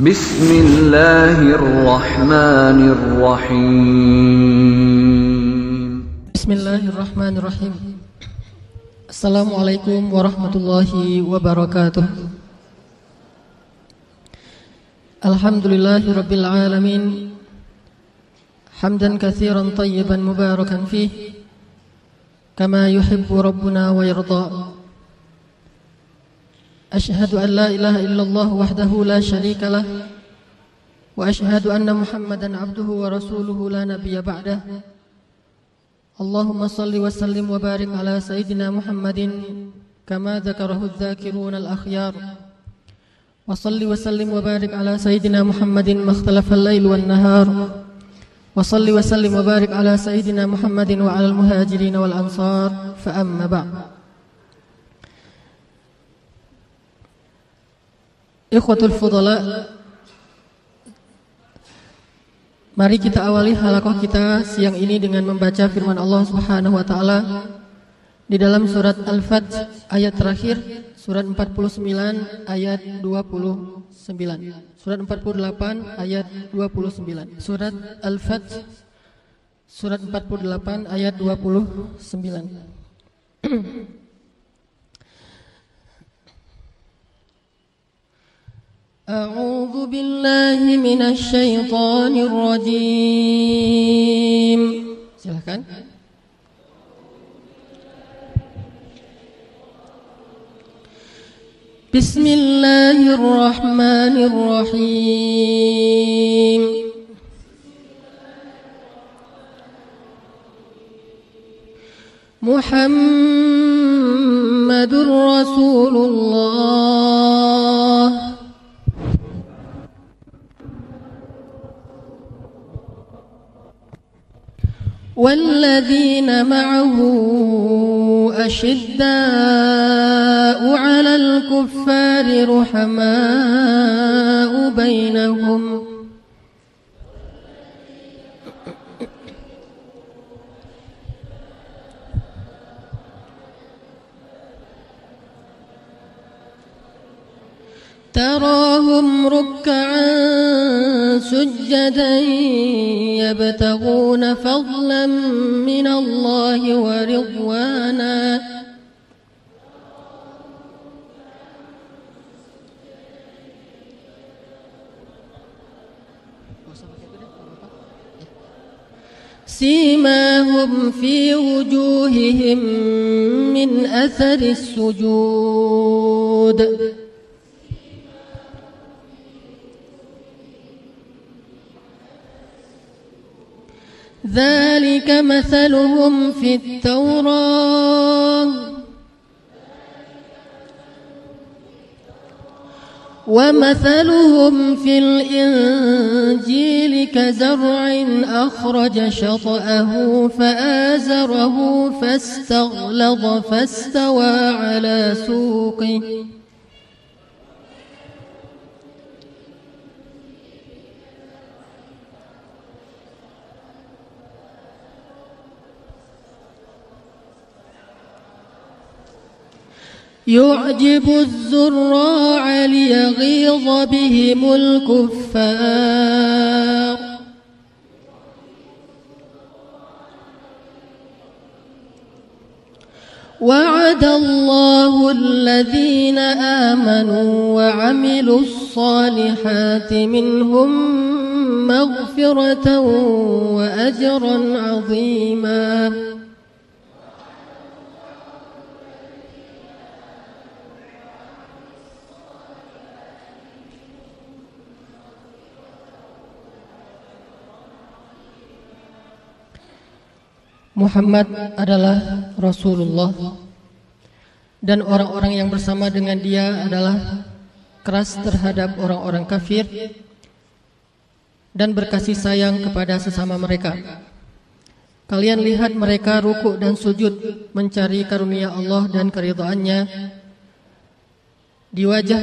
بسم الله الرحمن الرحيم. بسم الله الرحمن الرحيم. السلام عليكم ورحمة الله وبركاته. الحمد لله رب العالمين. حمدا كثيرا طيبا مباركا فيه. كما يحب ربنا ويرضى. أشهد أن لا إله إلا الله وحده لا شريك له وأشهد أن محمدا عبده ورسوله لا نبي بعده. اللهم صل وسلم وبارك على سيدنا محمد كما ذكره الذاكرون الأخيار. وصل وسلم وبارك على سيدنا محمد ما اختلف الليل والنهار. وصل وسلم وبارك على سيدنا محمد وعلى المهاجرين والأنصار. فأما بعد. Ikhwatul Fudala Mari kita awali halakoh kita siang ini dengan membaca firman Allah Subhanahu wa taala di dalam surat Al-Fajr ayat terakhir surat 49 ayat 29. Surat 48 ayat 29. Surat Al-Fajr surat 48 ayat 29. أعوذ بالله من الشيطان الرجيم. Silahkan بسم الله الرحمن الرحيم محمد رسول الله والذين معه أشداء على الكفار رحماء بينهم تراهم ركعا سجدا يبتغون فضلا من الله ورضوانا. سيماهم في وجوههم من أثر السجود. ذلك مثلهم في التوراة. ومثلهم في الإنجيل كزرع أخرج شطأه فآزره فاستغلظ فاستوى على سوقه. يعجب الزراع ليغيظ بهم الكفار. وعد الله الذين آمنوا وعملوا الصالحات منهم مغفرة وأجرا عظيما. Muhammad adalah Rasulullah dan orang-orang yang bersama dengan dia adalah keras terhadap orang-orang kafir dan berkasih sayang kepada sesama mereka. Kalian lihat mereka rukuk dan sujud mencari karunia Allah dan keridhaannya. Di wajah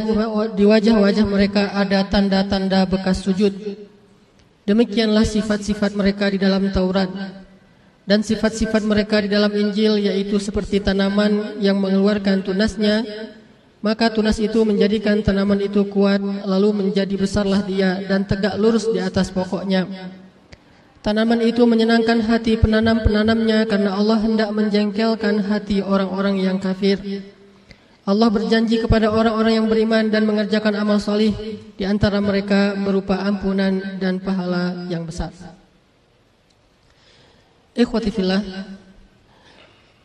di wajah-wajah mereka ada tanda-tanda bekas sujud. Demikianlah sifat-sifat mereka di dalam Taurat dan sifat-sifat mereka di dalam Injil yaitu seperti tanaman yang mengeluarkan tunasnya maka tunas itu menjadikan tanaman itu kuat lalu menjadi besarlah dia dan tegak lurus di atas pokoknya. Tanaman itu menyenangkan hati penanam-penanamnya karena Allah hendak menjengkelkan hati orang-orang yang kafir. Allah berjanji kepada orang-orang yang beriman dan mengerjakan amal solih di antara mereka berupa ampunan dan pahala yang besar. Ikhwati fillah,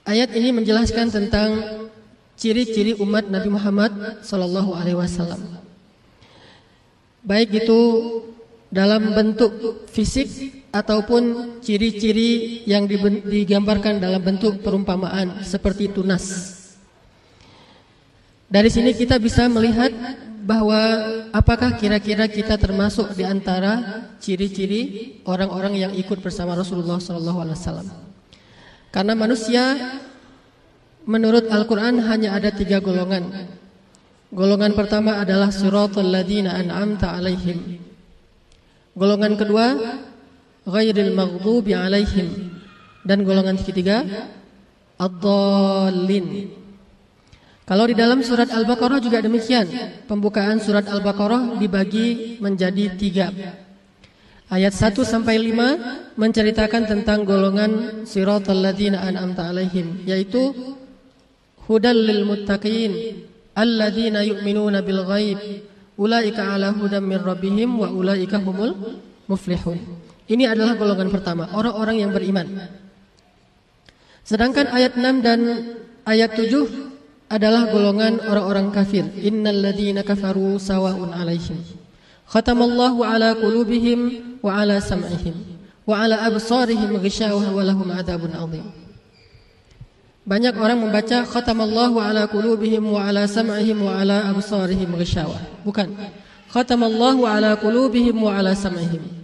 ayat ini menjelaskan tentang ciri-ciri umat Nabi Muhammad sallallahu alaihi wasallam. Baik itu dalam bentuk fisik ataupun ciri-ciri yang digambarkan dalam bentuk perumpamaan seperti tunas. Dari sini kita bisa melihat bahwa apakah kira-kira kita termasuk di antara ciri-ciri orang-orang yang ikut bersama Rasulullah SAW. Karena manusia menurut Al-Quran hanya ada tiga golongan. Golongan pertama adalah suratul ladina an'amta alaihim. Golongan kedua ghairil maghdubi alaihim dan golongan ketiga ad-dallin. Kalau di dalam surat Al-Baqarah juga demikian. Pembukaan surat Al-Baqarah dibagi menjadi tiga. Ayat 1 sampai 5 menceritakan tentang golongan siratal ladzina an'amta alaihim yaitu hudal lil muttaqin alladzina yu'minuna bil ghaib ulaika ala hudam min rabbihim wa ulaika humul muflihun. Ini adalah golongan pertama, orang-orang yang beriman. Sedangkan ayat 6 dan ayat 7 adalah golongan orang-orang kafir. Innal ladzina kafaru sawa'un 'alaihim. Khatamallahu 'ala qulubihim wa 'ala sam'ihim wa 'ala absarihim ghishawah wa lahum 'adzabun 'adzim. Banyak orang membaca khatamallahu 'ala qulubihim wa 'ala sam'ihim wa 'ala absarihim ghishawah. Bukan. Khatamallahu 'ala qulubihim wa 'ala sam'ihim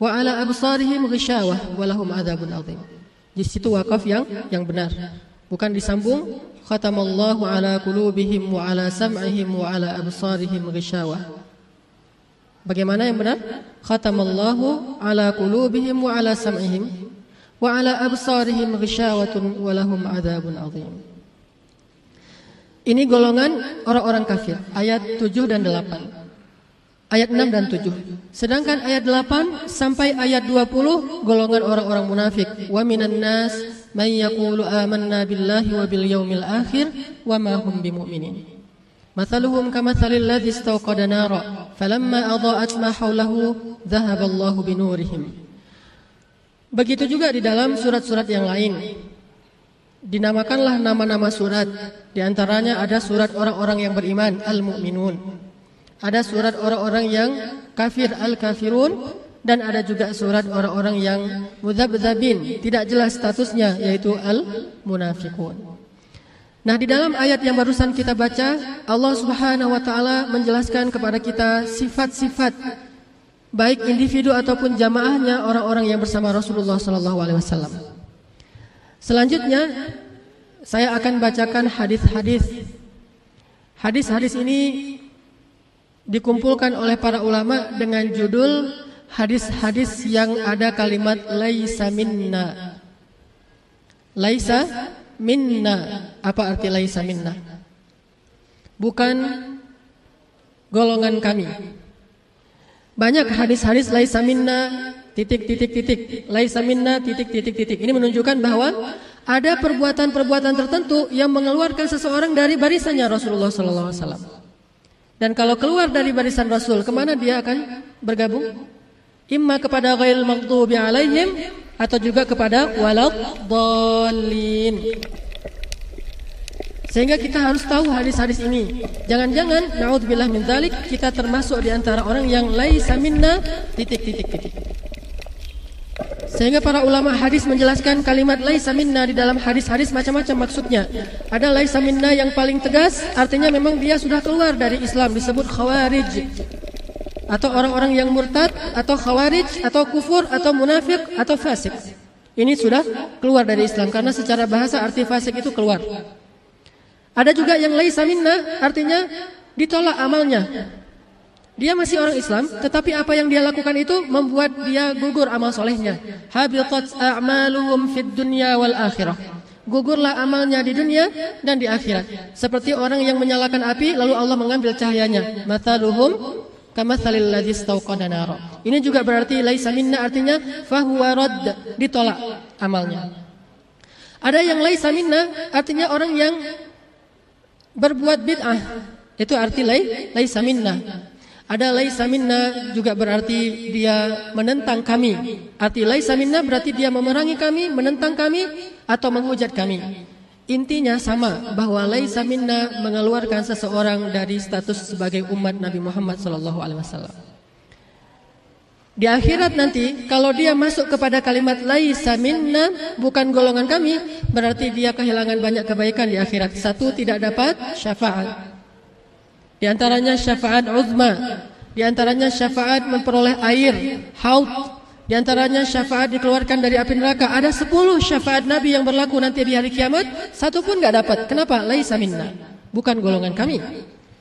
wa ala absarihim ghishawah wa lahum adzabun adzim. Di situ wakaf yang yang benar. Bukan disambung khatamallahu ala qulubihim wa ala sam'ihim wa ala absarihim ghishawah. Bagaimana yang benar? Khatamallahu ala qulubihim wa ala sam'ihim wa ala absarihim ghishawatun wa lahum adzabun adzim. Ini golongan orang-orang kafir ayat 7 dan 8 ayat 6 dan 7. Sedangkan ayat 8 sampai ayat 20 golongan orang-orang munafik. Wa minan nas may yaqulu amanna billahi wa bil yaumil akhir wa ma hum bimumin. Mathaluhum kamathalil ladzi istawqada nara falamma adaa'at ma hawlahu dhahaba Allahu binurihim. Begitu juga di dalam surat-surat yang lain. Dinamakanlah nama-nama surat. Di antaranya ada surat orang-orang yang beriman, al-mu'minun. Ada surat orang-orang yang kafir al-kafirun dan ada juga surat orang-orang yang mudzabdzabin, tidak jelas statusnya yaitu al-munafiqun. Nah, di dalam ayat yang barusan kita baca, Allah Subhanahu wa taala menjelaskan kepada kita sifat-sifat baik individu ataupun jamaahnya orang-orang yang bersama Rasulullah sallallahu alaihi wasallam. Selanjutnya saya akan bacakan hadis-hadis. Hadis-hadis ini dikumpulkan oleh para ulama dengan judul hadis-hadis yang ada kalimat laisa minna. Laisa minna. Apa arti laisa minna? Bukan golongan kami. Banyak hadis-hadis laisa minna titik titik titik laisa minna titik titik titik. Ini menunjukkan bahwa ada perbuatan-perbuatan tertentu yang mengeluarkan seseorang dari barisannya Rasulullah sallallahu alaihi wasallam. Dan kalau keluar dari barisan Rasul, ke mana dia akan bergabung? Imma kepada ghairil maghdubi alaihim atau juga kepada waladdallin. Sehingga kita harus tahu hadis-hadis ini. Jangan-jangan naudzubillah min dzalik kita termasuk di antara orang yang laisa minna titik titik titik. Sehingga para ulama hadis menjelaskan kalimat laisa minna di dalam hadis-hadis macam-macam maksudnya. Ada laisa minna yang paling tegas, artinya memang dia sudah keluar dari Islam disebut khawarij. Atau orang-orang yang murtad atau khawarij atau kufur atau munafik atau fasik. Ini sudah keluar dari Islam karena secara bahasa arti fasik itu keluar. Ada juga yang laisa minna artinya ditolak amalnya. Dia masih orang Islam, tetapi apa yang dia lakukan itu membuat dia gugur amal solehnya. Habitat a'maluhum fid dunya wal akhirah. Gugurlah amalnya di dunia dan di akhirat. Seperti orang yang menyalakan api lalu Allah mengambil cahayanya. Mathaluhum ladzi. Ini juga berarti laisa minna artinya fahuwa radd, ditolak amalnya. Ada yang laisa minna artinya orang yang berbuat bid'ah. Itu arti lai, laisa minna. Ada laisa minna juga berarti dia menentang kami. Arti laisa minna berarti dia memerangi kami, menentang kami atau menghujat kami. Intinya sama bahwa laisa minna mengeluarkan seseorang dari status sebagai umat Nabi Muhammad sallallahu alaihi wasallam. Di akhirat nanti kalau dia masuk kepada kalimat laisa minna bukan golongan kami berarti dia kehilangan banyak kebaikan di akhirat. Satu tidak dapat syafaat. Di antaranya syafaat uzma, di antaranya syafaat memperoleh air, haud, di antaranya syafaat dikeluarkan dari api neraka. Ada sepuluh syafaat Nabi yang berlaku nanti di hari kiamat, satu pun enggak dapat. Kenapa? Laisa minna. Bukan golongan kami.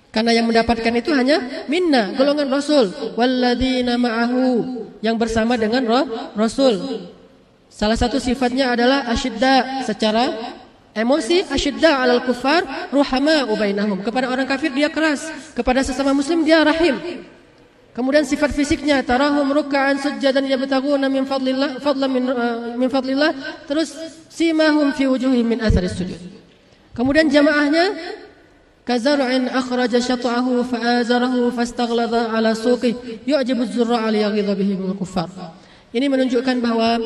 Karena yang mendapatkan itu hanya minna, golongan Rasul. Walladzina ma'ahu, yang bersama dengan roh Rasul. Salah satu sifatnya adalah asyidda secara Emosi asyidda alal kufar ruhama ubainahum. Kepada orang kafir dia keras, kepada sesama muslim dia rahim. Kemudian sifat fisiknya tarahum ruk'an sujjadan yabtaguna min fadlillah fadlan min uh, min fadlillah terus simahum fi wujuhihim min atharis sujud. Kemudian jamaahnya kazar'in akhraja syat'ahu fa'azarahu fastaghlada ala suqi yu'jibu az-zurra'a liyaghidha bihi min kuffar. Ini menunjukkan bahwa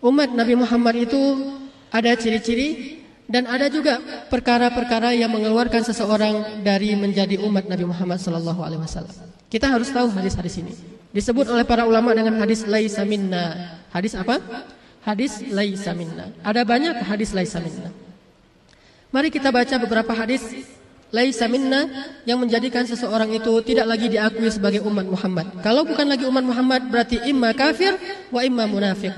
umat Nabi Muhammad itu ada ciri-ciri dan ada juga perkara-perkara yang mengeluarkan seseorang dari menjadi umat Nabi Muhammad sallallahu alaihi wasallam. Kita harus tahu hadis-hadis ini. Disebut oleh para ulama dengan hadis laisa minna. Hadis apa? Hadis laisa minna. Ada banyak hadis laisa minna. Mari kita baca beberapa hadis laisa minna yang menjadikan seseorang itu tidak lagi diakui sebagai umat Muhammad. Kalau bukan lagi umat Muhammad berarti imma kafir wa imma munafik.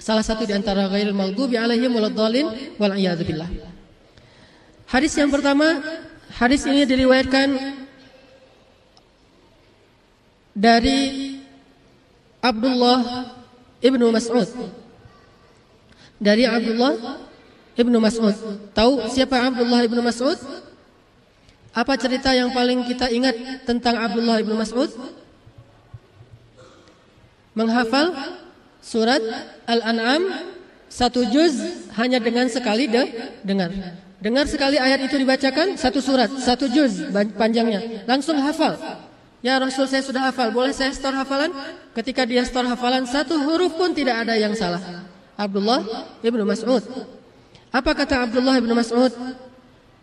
Salah satu di antara ghairil maghdubi alaihim waladdallin wal billah. Hadis yang pertama, hadis ini diriwayatkan dari Abdullah Ibnu Mas'ud. Dari Abdullah Ibnu Mas'ud. Tahu siapa Abdullah Ibnu Mas'ud? Apa cerita yang paling kita ingat tentang Abdullah Ibnu Mas'ud? Menghafal surat Al-An'am satu juz hanya dengan sekali de dengar. Dengar sekali ayat itu dibacakan satu surat, satu juz panjangnya. Langsung hafal. Ya Rasul saya sudah hafal, boleh saya store hafalan? Ketika dia store hafalan satu huruf pun tidak ada yang salah. Abdullah Ibnu Mas'ud. Apa kata Abdullah Ibnu Mas'ud?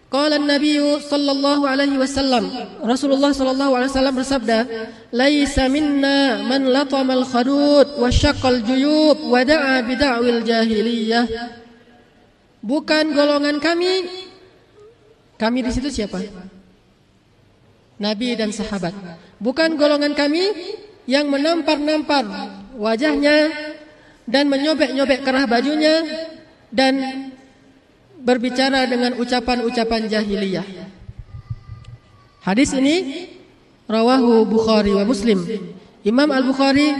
Qala Nabi sallallahu alaihi wasallam Rasulullah sallallahu alaihi wasallam bersabda Laisa minna man latama al-khadud wa syaqqal juyub wa da'a bid'awil jahiliyah Bukan golongan kami Kami di situ siapa? Nabi dan sahabat Bukan golongan kami yang menampar-nampar wajahnya dan menyobek-nyobek kerah bajunya dan berbicara dengan ucapan-ucapan jahiliyah. Hadis ini rawahu Bukhari wa Muslim. Imam Al-Bukhari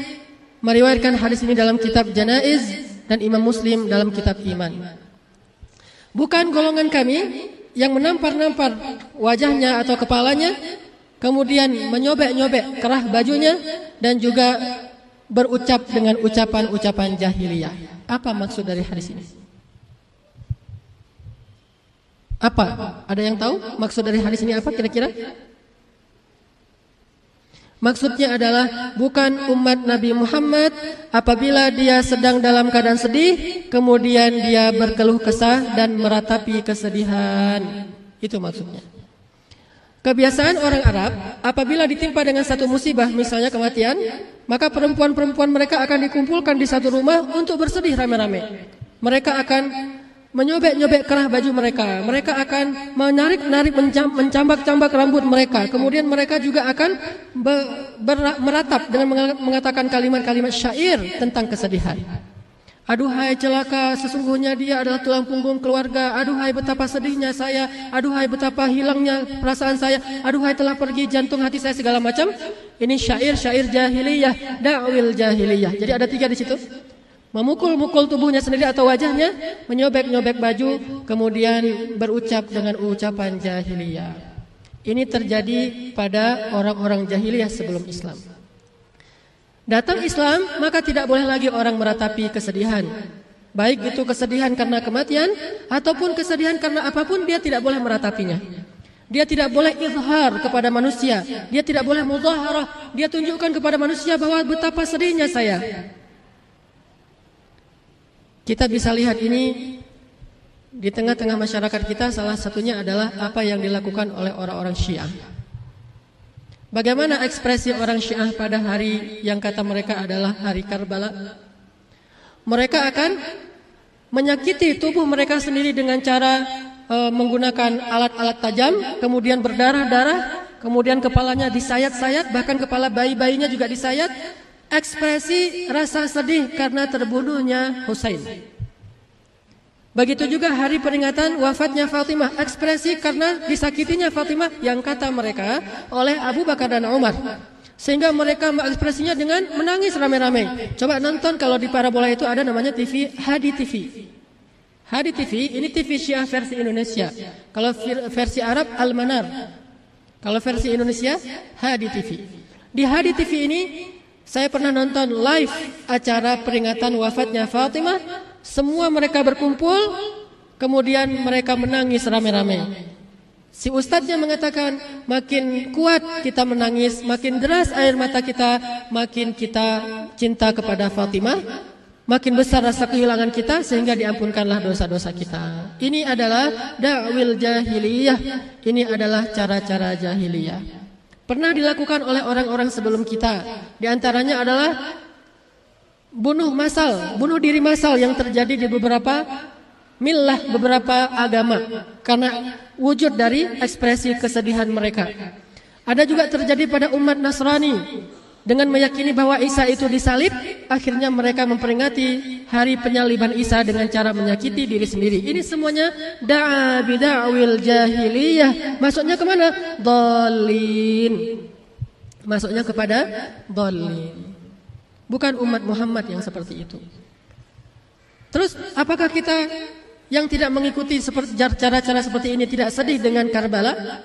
meriwayatkan hadis ini dalam kitab Janaiz dan Imam Muslim dalam kitab Iman. Bukan golongan kami yang menampar-nampar wajahnya atau kepalanya kemudian menyobek-nyobek kerah bajunya dan juga berucap dengan ucapan-ucapan jahiliyah. Apa maksud dari hadis ini? Apa? Ada yang tahu maksud dari hadis ini apa kira-kira? Maksudnya adalah bukan umat Nabi Muhammad apabila dia sedang dalam keadaan sedih kemudian dia berkeluh kesah dan meratapi kesedihan. Itu maksudnya. Kebiasaan orang Arab apabila ditimpa dengan satu musibah misalnya kematian, maka perempuan-perempuan mereka akan dikumpulkan di satu rumah untuk bersedih rame-rame. Mereka akan menyobek-nyobek kerah baju mereka. Mereka akan menarik-narik mencambak-cambak rambut mereka. Kemudian mereka juga akan meratap dengan mengatakan kalimat-kalimat syair tentang kesedihan. Aduhai celaka, sesungguhnya dia adalah tulang punggung keluarga. Aduhai betapa sedihnya saya. Aduhai betapa hilangnya perasaan saya. Aduhai telah pergi jantung hati saya segala macam. Ini syair-syair jahiliyah, da'wil jahiliyah. Jadi ada tiga di situ memukul-mukul tubuhnya sendiri atau wajahnya, menyobek-nyobek baju, kemudian berucap dengan ucapan jahiliyah. Ini terjadi pada orang-orang jahiliyah sebelum Islam. Datang Islam, maka tidak boleh lagi orang meratapi kesedihan. Baik itu kesedihan karena kematian ataupun kesedihan karena apa pun dia tidak boleh meratapinya. Dia tidak boleh izhar kepada manusia. Dia tidak boleh muzaharah. Dia tunjukkan kepada manusia bahwa betapa sedihnya saya. Kita bisa lihat ini di tengah-tengah masyarakat kita salah satunya adalah apa yang dilakukan oleh orang-orang Syiah. Bagaimana ekspresi orang Syiah pada hari yang kata mereka adalah hari Karbala? Mereka akan menyakiti tubuh mereka sendiri dengan cara e, menggunakan alat-alat tajam, kemudian berdarah-darah, kemudian kepalanya disayat-sayat, bahkan kepala bayi-bayinya juga disayat. Ekspresi rasa sedih karena terbunuhnya Husain. Begitu juga hari peringatan wafatnya Fatimah, ekspresi karena disakitinya Fatimah yang kata mereka oleh Abu Bakar dan Umar. Sehingga mereka mengekspresinya dengan menangis rame-rame. Coba nonton kalau di parabola itu ada namanya TV Hadi TV. Hadi TV ini TV Syiah versi Indonesia. Kalau versi Arab Al-Manar. Kalau versi Indonesia Hadi TV. Di Hadi TV ini saya pernah nonton live acara peringatan wafatnya Fatimah semua mereka berkumpul, kemudian mereka menangis rame-rame. Si ustadznya mengatakan, makin kuat kita menangis, makin deras air mata kita, makin kita cinta kepada Fatimah, makin besar rasa kehilangan kita sehingga diampunkanlah dosa-dosa kita. Ini adalah da'wil jahiliyah. Ini adalah cara-cara jahiliyah. Pernah dilakukan oleh orang-orang sebelum kita. Di antaranya adalah bunuh masal, bunuh diri masal yang terjadi di beberapa milah, beberapa agama karena wujud dari ekspresi kesedihan mereka. Ada juga terjadi pada umat Nasrani dengan meyakini bahwa Isa itu disalib, akhirnya mereka memperingati hari penyaliban Isa dengan cara menyakiti diri sendiri. Ini semuanya da'a bida'wil jahiliyah. Masuknya ke mana? Dolin. Masuknya kepada dolin. Bukan umat Muhammad yang seperti itu. Terus apakah kita yang tidak mengikuti cara-cara seperti ini tidak sedih dengan Karbala?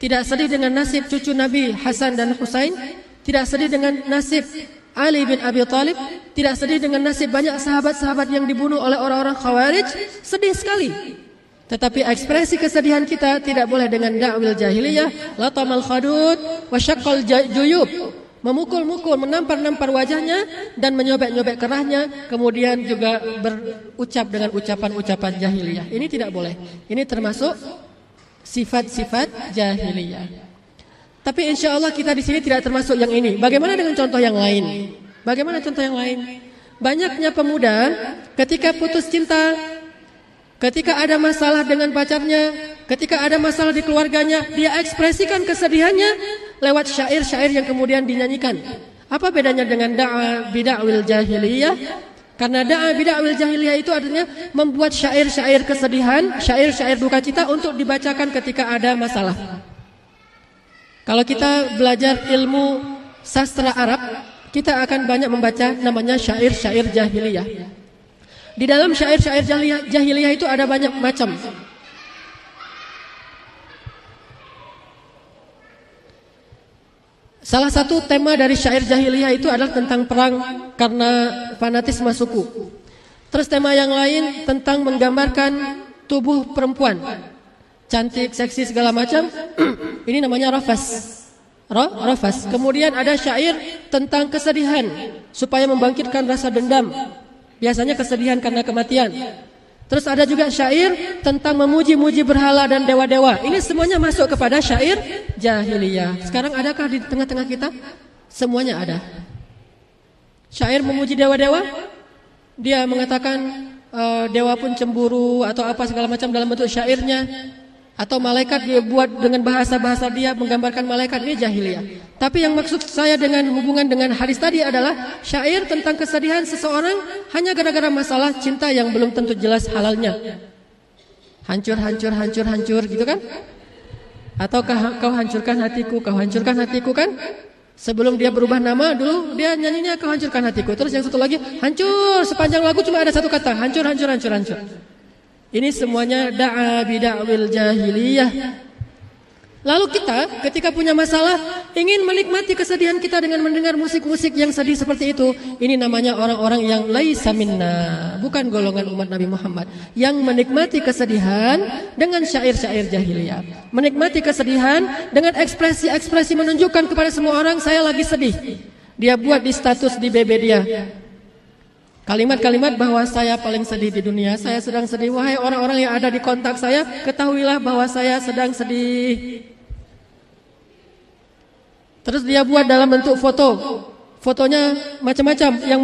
Tidak sedih dengan nasib cucu Nabi Hasan dan Husain? Tidak sedih dengan nasib Ali bin Abi Thalib? Tidak sedih dengan nasib banyak sahabat-sahabat yang dibunuh oleh orang-orang Khawarij? Sedih sekali. Tetapi ekspresi kesedihan kita tidak boleh dengan da'wil jahiliyah, latamal khadud, wa syaqqal juyub memukul-mukul, menampar-nampar wajahnya dan menyobek-nyobek kerahnya, kemudian juga berucap dengan ucapan-ucapan jahiliyah. Ini tidak boleh. Ini termasuk sifat-sifat jahiliyah. Tapi insya Allah kita di sini tidak termasuk yang ini. Bagaimana dengan contoh yang lain? Bagaimana contoh yang lain? Banyaknya pemuda ketika putus cinta, ketika ada masalah dengan pacarnya, ketika ada masalah di keluarganya, dia ekspresikan kesedihannya lewat syair-syair yang kemudian dinyanyikan. Apa bedanya dengan da'a bid'awil jahiliyah? Karena da'a bid'awil jahiliyah itu artinya membuat syair-syair kesedihan, syair-syair duka cita untuk dibacakan ketika ada masalah. Kalau kita belajar ilmu sastra Arab, kita akan banyak membaca namanya syair-syair jahiliyah. Di dalam syair-syair jahiliyah, jahiliyah itu ada banyak macam. Salah satu tema dari syair jahiliyah itu adalah tentang perang karena fanatisme suku. Terus tema yang lain tentang menggambarkan tubuh perempuan. Cantik, seksi segala macam. Ini namanya rafas. Rafas. Kemudian ada syair tentang kesedihan supaya membangkitkan rasa dendam. Biasanya kesedihan karena kematian. Terus ada juga syair tentang memuji-muji berhala dan dewa-dewa. Ini semuanya masuk kepada syair jahiliyah. Sekarang adakah di tengah-tengah kita? Semuanya ada. Syair memuji dewa-dewa. Dia mengatakan uh, dewa pun cemburu atau apa segala macam dalam bentuk syairnya atau malaikat dia buat dengan bahasa-bahasa dia menggambarkan malaikat ini jahiliyah. Tapi yang maksud saya dengan hubungan dengan hadis tadi adalah syair tentang kesedihan seseorang hanya gara-gara masalah cinta yang belum tentu jelas halalnya. Hancur, hancur, hancur, hancur gitu kan? Ataukah kau hancurkan hatiku, kau hancurkan hatiku kan? Sebelum dia berubah nama dulu dia nyanyinya kau hancurkan hatiku. Terus yang satu lagi hancur sepanjang lagu cuma ada satu kata hancur hancur hancur hancur. Ini semuanya da'a bida'wil jahiliyah. Lalu kita ketika punya masalah ingin menikmati kesedihan kita dengan mendengar musik-musik yang sedih seperti itu. Ini namanya orang-orang yang laisa minna, bukan golongan umat Nabi Muhammad yang menikmati kesedihan dengan syair-syair jahiliyah. Menikmati kesedihan dengan ekspresi-ekspresi menunjukkan kepada semua orang saya lagi sedih. Dia buat di status di BB dia. Kalimat-kalimat bahwa saya paling sedih di dunia, saya sedang sedih. Wahai orang-orang yang ada di kontak saya, ketahuilah bahwa saya sedang sedih. Terus dia buat dalam bentuk foto. Fotonya macam-macam yang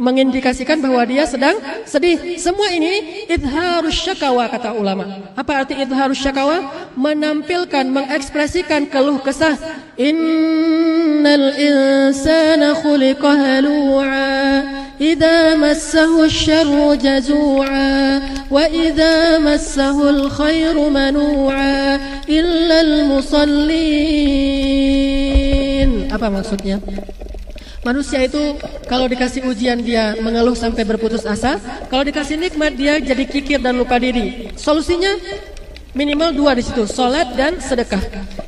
mengindikasikan bahwa dia sedang sedih. Semua ini idharus syakawa kata ulama. Apa arti idharus syakawa? Menampilkan, mengekspresikan keluh kesah. Innal insana khuliqa halu'a massahu asy-syarru jazu'a wa idza massahu al-khairu manu'a illa al-musallin. Apa maksudnya? Manusia itu kalau dikasih ujian dia mengeluh sampai berputus asa, kalau dikasih nikmat dia jadi kikir dan lupa diri. Solusinya minimal dua di situ, solat dan sedekah.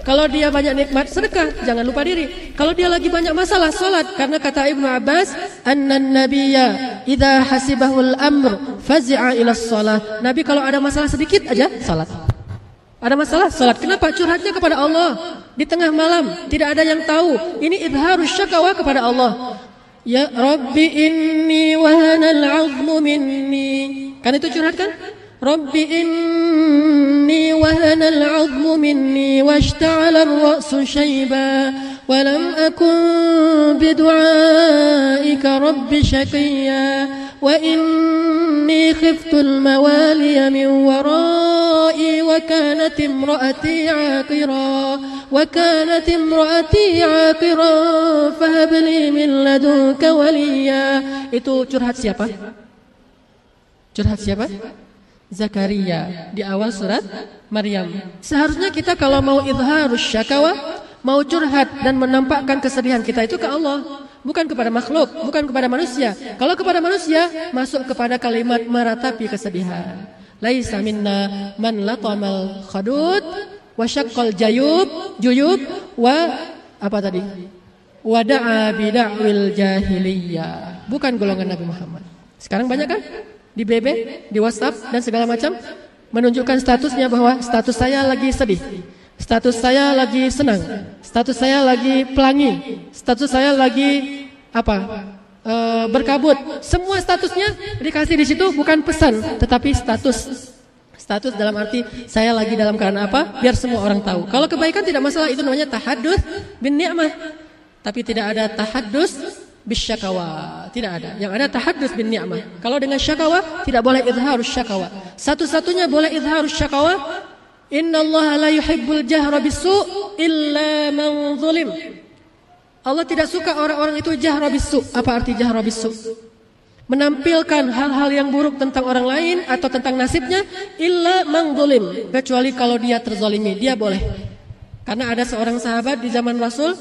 Kalau dia banyak nikmat, sedekah, jangan lupa diri. Kalau dia lagi banyak masalah, solat. Karena kata Ibnu Abbas, annan nabiyya idza hasibahul amr fazi'a ila shalah. Nabi kalau ada masalah sedikit aja, salat. Ada masalah salat. Kenapa curhatnya kepada Allah di tengah malam? Tidak ada yang tahu. Ini idharus syakawa kepada Allah. Ya Rabbi inni wahana al-'azmu minni. Kan itu curhat kan? Rabbi inni wahana al-'azmu minni washta'ala ar-ra'su shayba wa lam akun bidu'aika rabbi shaqiyya wa inni khiftu al-mawaliya min wara'i wa kanat imra'ati 'aqira wa kanat imra'ati 'aqira fahab li min ladunka waliya. Itu curhat siapa? Curhat siapa? Zakaria di awal surat Maryam. Seharusnya kita kalau mau idharus syakawa, mau curhat dan menampakkan kesedihan kita itu ke Allah, bukan kepada makhluk, bukan kepada manusia. Kalau kepada manusia, masuk kepada kalimat meratapi kesedihan. Laisa minna man latamal khadud wa syaqqal jayub juyub wa apa tadi? Wada'a bida'wil jahiliyah. Bukan golongan Nabi Muhammad. Sekarang banyak kan? Di BB, di WhatsApp dan segala macam menunjukkan statusnya bahwa status saya lagi sedih, status saya lagi senang, status saya lagi pelangi, status saya lagi apa? E, berkabut. Semua statusnya dikasih di situ bukan pesan, tetapi status. Status dalam arti saya lagi dalam keadaan apa? Biar semua orang tahu. Kalau kebaikan tidak masalah itu namanya tahadus bin ni'mah. Tapi tidak ada tahadus bisyakawa. Tidak ada. Yang ada tahaddus bin ni'mah. Kalau dengan syakawa tidak boleh izharus syakawa. Satu-satunya boleh izharus syakawa Inna Allah la yuhibbul jahra bisu illa man zulim. Allah tidak suka orang-orang itu jahra bisu. Apa arti jahra bisu? Menampilkan hal-hal yang buruk tentang orang lain atau tentang nasibnya illa man zulim. Kecuali kalau dia terzolimi, dia boleh. Karena ada seorang sahabat di zaman Rasul,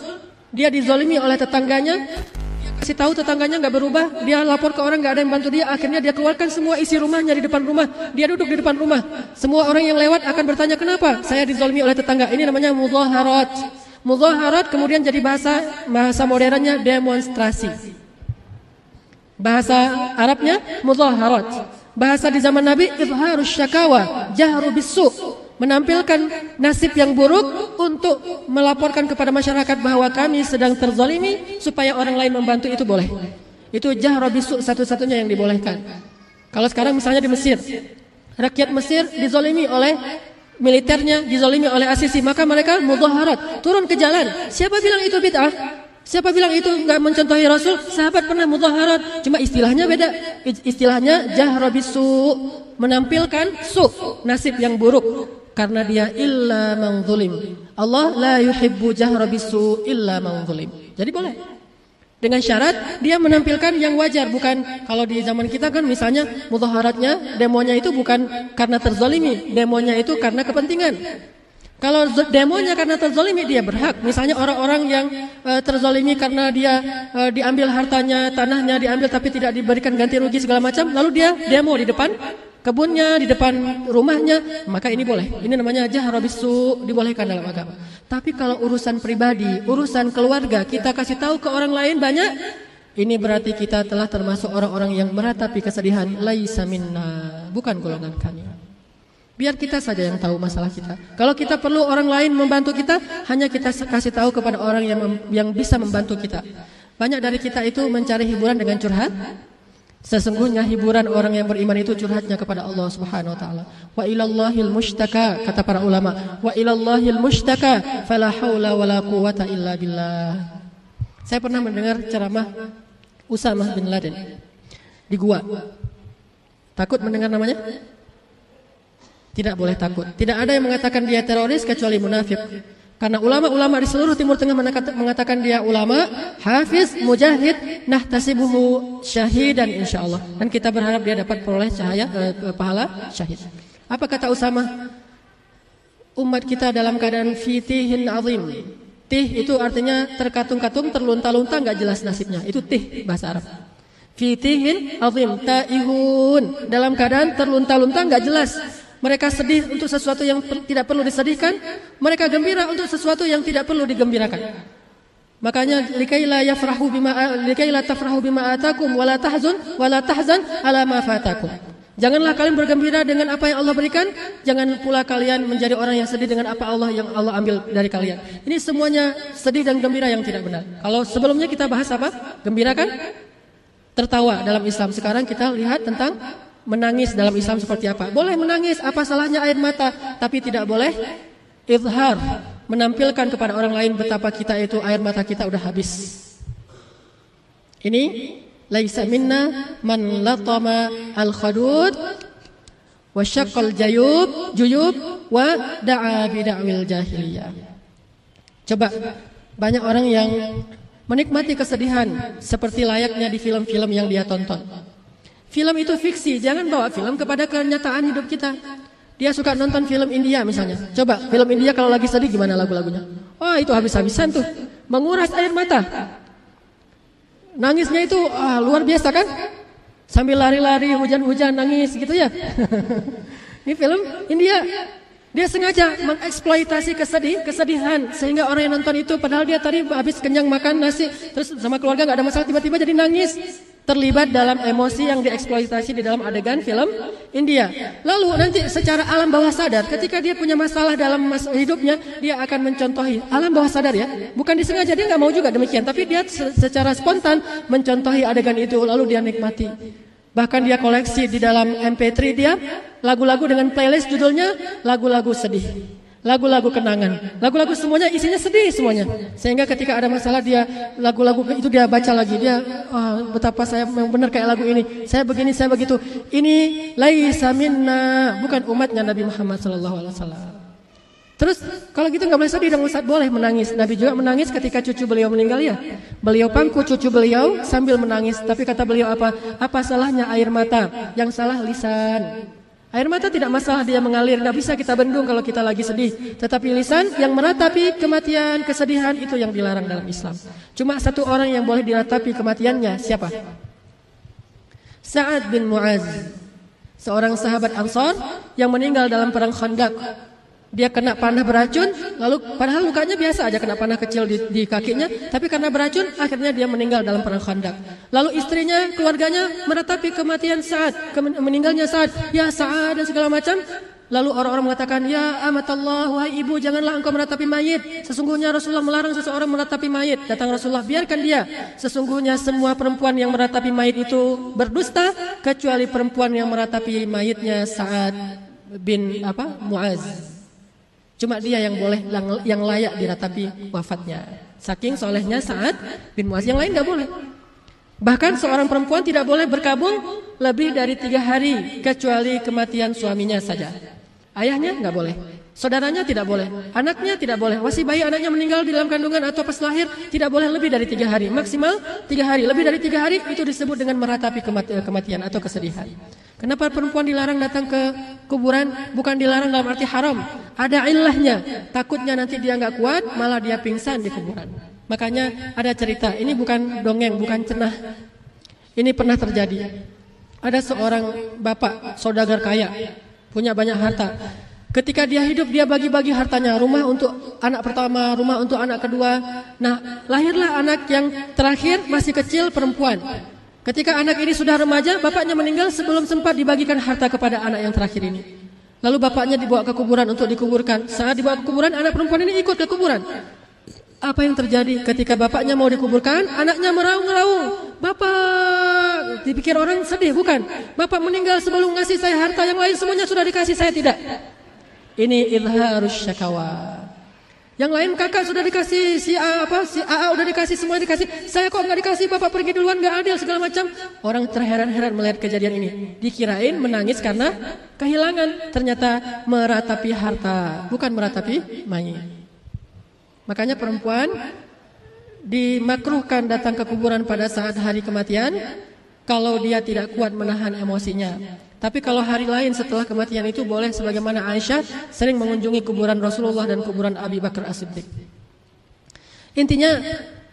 dia dizolimi oleh tetangganya, kasih tahu tetangganya nggak berubah, dia lapor ke orang nggak ada yang bantu dia, akhirnya dia keluarkan semua isi rumahnya di depan rumah, dia duduk di depan rumah, semua orang yang lewat akan bertanya kenapa saya dizolimi oleh tetangga, ini namanya mudaharat, mudaharat kemudian jadi bahasa bahasa modernnya demonstrasi, bahasa Arabnya mudaharat, bahasa di zaman Nabi izharus syakawa, jahru bisu, menampilkan nasib yang buruk untuk melaporkan kepada masyarakat bahwa kami sedang terzolimi supaya orang lain membantu itu boleh. Itu jahra bisu satu-satunya yang dibolehkan. Kalau sekarang misalnya di Mesir, rakyat Mesir dizolimi oleh militernya, dizolimi oleh Asisi, maka mereka mudhaharat, turun ke jalan. Siapa bilang itu bid'ah? Siapa bilang itu enggak mencontohi Rasul? Sahabat pernah mudhaharat, cuma istilahnya beda. Istilahnya jahra bisu, menampilkan su, nasib yang buruk karena dia illa man Allah la yuhibbu jahra bisu illa man Jadi boleh. Dengan syarat dia menampilkan yang wajar bukan kalau di zaman kita kan misalnya mudhaharatnya demonya itu bukan karena terzalimi, demonya itu karena kepentingan. Kalau demonya karena terzolimi dia berhak. Misalnya orang-orang yang eh, terzolimi karena dia eh, diambil hartanya, tanahnya diambil tapi tidak diberikan ganti rugi segala macam, lalu dia demo di depan kebunnya, di depan rumahnya, maka ini boleh. Ini namanya jahra bisu, dibolehkan dalam agama. Tapi kalau urusan pribadi, urusan keluarga, kita kasih tahu ke orang lain banyak, ini berarti kita telah termasuk orang-orang yang meratapi kesedihan laisa minna, bukan golongan kami. Biar kita saja yang tahu masalah kita. Kalau kita perlu orang lain membantu kita, hanya kita kasih tahu kepada orang yang yang bisa membantu kita. Banyak dari kita itu mencari hiburan dengan curhat. Sesungguhnya hiburan orang yang beriman itu curhatnya kepada Allah Subhanahu wa taala. Wa ilallahil mushtaka kata para ulama. Wa ilallahil mushtaka fala haula wala quwata illa billah. Saya pernah mendengar ceramah Usamah bin Laden di gua. Takut mendengar namanya? Tidak boleh takut. Tidak ada yang mengatakan dia teroris kecuali munafik. Karena ulama-ulama di seluruh Timur Tengah mengatakan dia ulama, hafiz, mujahid, nahtasibuhu syahidan insyaallah. Dan kita berharap dia dapat peroleh cahaya eh, pahala syahid. Apa kata Usama? Umat kita dalam keadaan fitihin azim. Tih itu artinya terkatung-katung, terlunta-lunta, nggak jelas nasibnya. Itu tih bahasa Arab. Fitihin azim, taihun. Dalam keadaan terlunta-lunta, nggak jelas. Mereka sedih untuk sesuatu yang tidak perlu disedihkan. Mereka gembira untuk sesuatu yang tidak perlu digembirakan. Makanya likaila yafrahu bima likaila tafrahu bima atakum wala tahzun wala tahzan ala ma fatakum. Janganlah kalian bergembira dengan apa yang Allah berikan, jangan pula kalian menjadi orang yang sedih dengan apa Allah yang Allah ambil dari kalian. Ini semuanya sedih dan gembira yang tidak benar. Kalau sebelumnya kita bahas apa? Gembira kan? Tertawa dalam Islam. Sekarang kita lihat tentang menangis dalam Islam seperti apa. Boleh menangis, apa salahnya air mata, tapi tidak boleh izhar, menampilkan kepada orang lain betapa kita itu air mata kita udah habis. Ini laisa minna man latama al khadud wa syaqqal jayub juyub wa da'a bi da'wil jahiliyah. Coba banyak orang yang menikmati kesedihan seperti layaknya di film-film yang dia tonton. Film itu fiksi, jangan bawa film kepada kenyataan hidup kita. Dia suka nonton film India misalnya. Coba film India kalau lagi sedih gimana lagu-lagunya? Oh itu habis-habisan tuh, menguras air mata. Nangisnya itu ah, luar biasa kan? Sambil lari-lari, hujan-hujan, nangis gitu ya. Ini film India. Dia sengaja mengeksploitasi kesedih, kesedihan sehingga orang yang nonton itu padahal dia tadi habis kenyang makan nasi terus sama keluarga nggak ada masalah tiba-tiba jadi nangis terlibat dalam emosi yang dieksploitasi di dalam adegan film India. Lalu nanti secara alam bawah sadar ketika dia punya masalah dalam mas hidupnya dia akan mencontohi alam bawah sadar ya. Bukan disengaja dia nggak mau juga demikian tapi dia se- secara spontan mencontohi adegan itu lalu dia nikmati. Bahkan dia koleksi di dalam MP3 dia lagu-lagu dengan playlist judulnya lagu-lagu sedih. Lagu-lagu kenangan. Lagu-lagu semuanya isinya sedih semuanya. Sehingga ketika ada masalah dia lagu-lagu itu dia baca lagi. Dia ah, betapa saya memang benar kayak lagu ini. Saya begini, saya begitu. Ini laisa minna, bukan umatnya Nabi Muhammad sallallahu alaihi wasallam. Terus kalau gitu nggak boleh sedih dong Ustaz, boleh menangis. Nabi juga menangis ketika cucu beliau meninggal ya. Beliau pangku cucu beliau sambil menangis. Tapi kata beliau apa? Apa salahnya air mata? Yang salah lisan. Air mata tidak masalah dia mengalir, tidak bisa kita bendung kalau kita lagi sedih. Tetapi lisan yang meratapi kematian, kesedihan itu yang dilarang dalam Islam. Cuma satu orang yang boleh diratapi kematiannya, siapa? Sa'ad bin Mu'az. Seorang sahabat Ansar yang meninggal dalam perang Khandaq. Dia kena panah beracun, lalu padahal lukanya biasa aja kena panah kecil di, di kakinya, tapi karena beracun akhirnya dia meninggal dalam perang Khandaq. Lalu istrinya, keluarganya meratapi kematian kemen- meninggalnya Sa'ad, ya Sa'ad dan segala macam. Lalu orang-orang mengatakan, ya amatallah, wahai ibu, janganlah engkau meratapi mayit. Sesungguhnya Rasulullah melarang seseorang meratapi mayit. Datang Rasulullah, biarkan dia. Sesungguhnya semua perempuan yang meratapi mayit itu berdusta, kecuali perempuan yang meratapi mayitnya Sa'ad bin apa Muaz. Cuma dia yang boleh yang, layak diratapi wafatnya. Saking solehnya Sa'ad bin Muaz yang lain nggak boleh. Bahkan seorang perempuan tidak boleh berkabung lebih dari tiga hari kecuali kematian suaminya saja. Ayahnya nggak boleh. Saudaranya tidak boleh. Anaknya tidak boleh. Masih bayi anaknya meninggal di dalam kandungan atau pas lahir tidak boleh lebih dari tiga hari. Maksimal tiga hari. Lebih dari tiga hari itu disebut dengan meratapi kemati- kematian atau kesedihan. Kenapa perempuan dilarang datang ke kuburan? Bukan dilarang dalam arti haram. Ada ilahnya. Takutnya nanti dia nggak kuat, malah dia pingsan di kuburan. Makanya ada cerita. Ini bukan dongeng, bukan cenah. Ini pernah terjadi. Ada seorang bapak saudagar kaya, punya banyak harta. Ketika dia hidup dia bagi-bagi hartanya, rumah untuk anak pertama, rumah untuk anak kedua. Nah, lahirlah anak yang terakhir masih kecil perempuan. Ketika anak ini sudah remaja, bapaknya meninggal sebelum sempat dibagikan harta kepada anak yang terakhir ini. Lalu bapaknya dibawa ke kuburan untuk dikuburkan. Saat dibawa ke kuburan, anak perempuan ini ikut ke kuburan. Apa yang terjadi ketika bapaknya mau dikuburkan, anaknya meraung-raung. Bapak, dipikir orang sedih, bukan? Bapak meninggal sebelum ngasih saya harta yang lain semuanya sudah dikasih saya tidak. Ini ilharus syakawa. Yang lain kakak sudah dikasih si A apa si A udah dikasih semua dikasih. Saya kok nggak dikasih bapak pergi duluan nggak adil segala macam. Orang terheran-heran melihat kejadian ini. Dikirain menangis karena kehilangan. Ternyata meratapi harta bukan meratapi mayit. Makanya perempuan dimakruhkan datang ke kuburan pada saat hari kematian kalau dia tidak kuat menahan emosinya. Tapi kalau hari lain setelah kematian itu boleh sebagaimana Aisyah sering mengunjungi kuburan Rasulullah dan kuburan Abi Bakar As-Siddiq. Intinya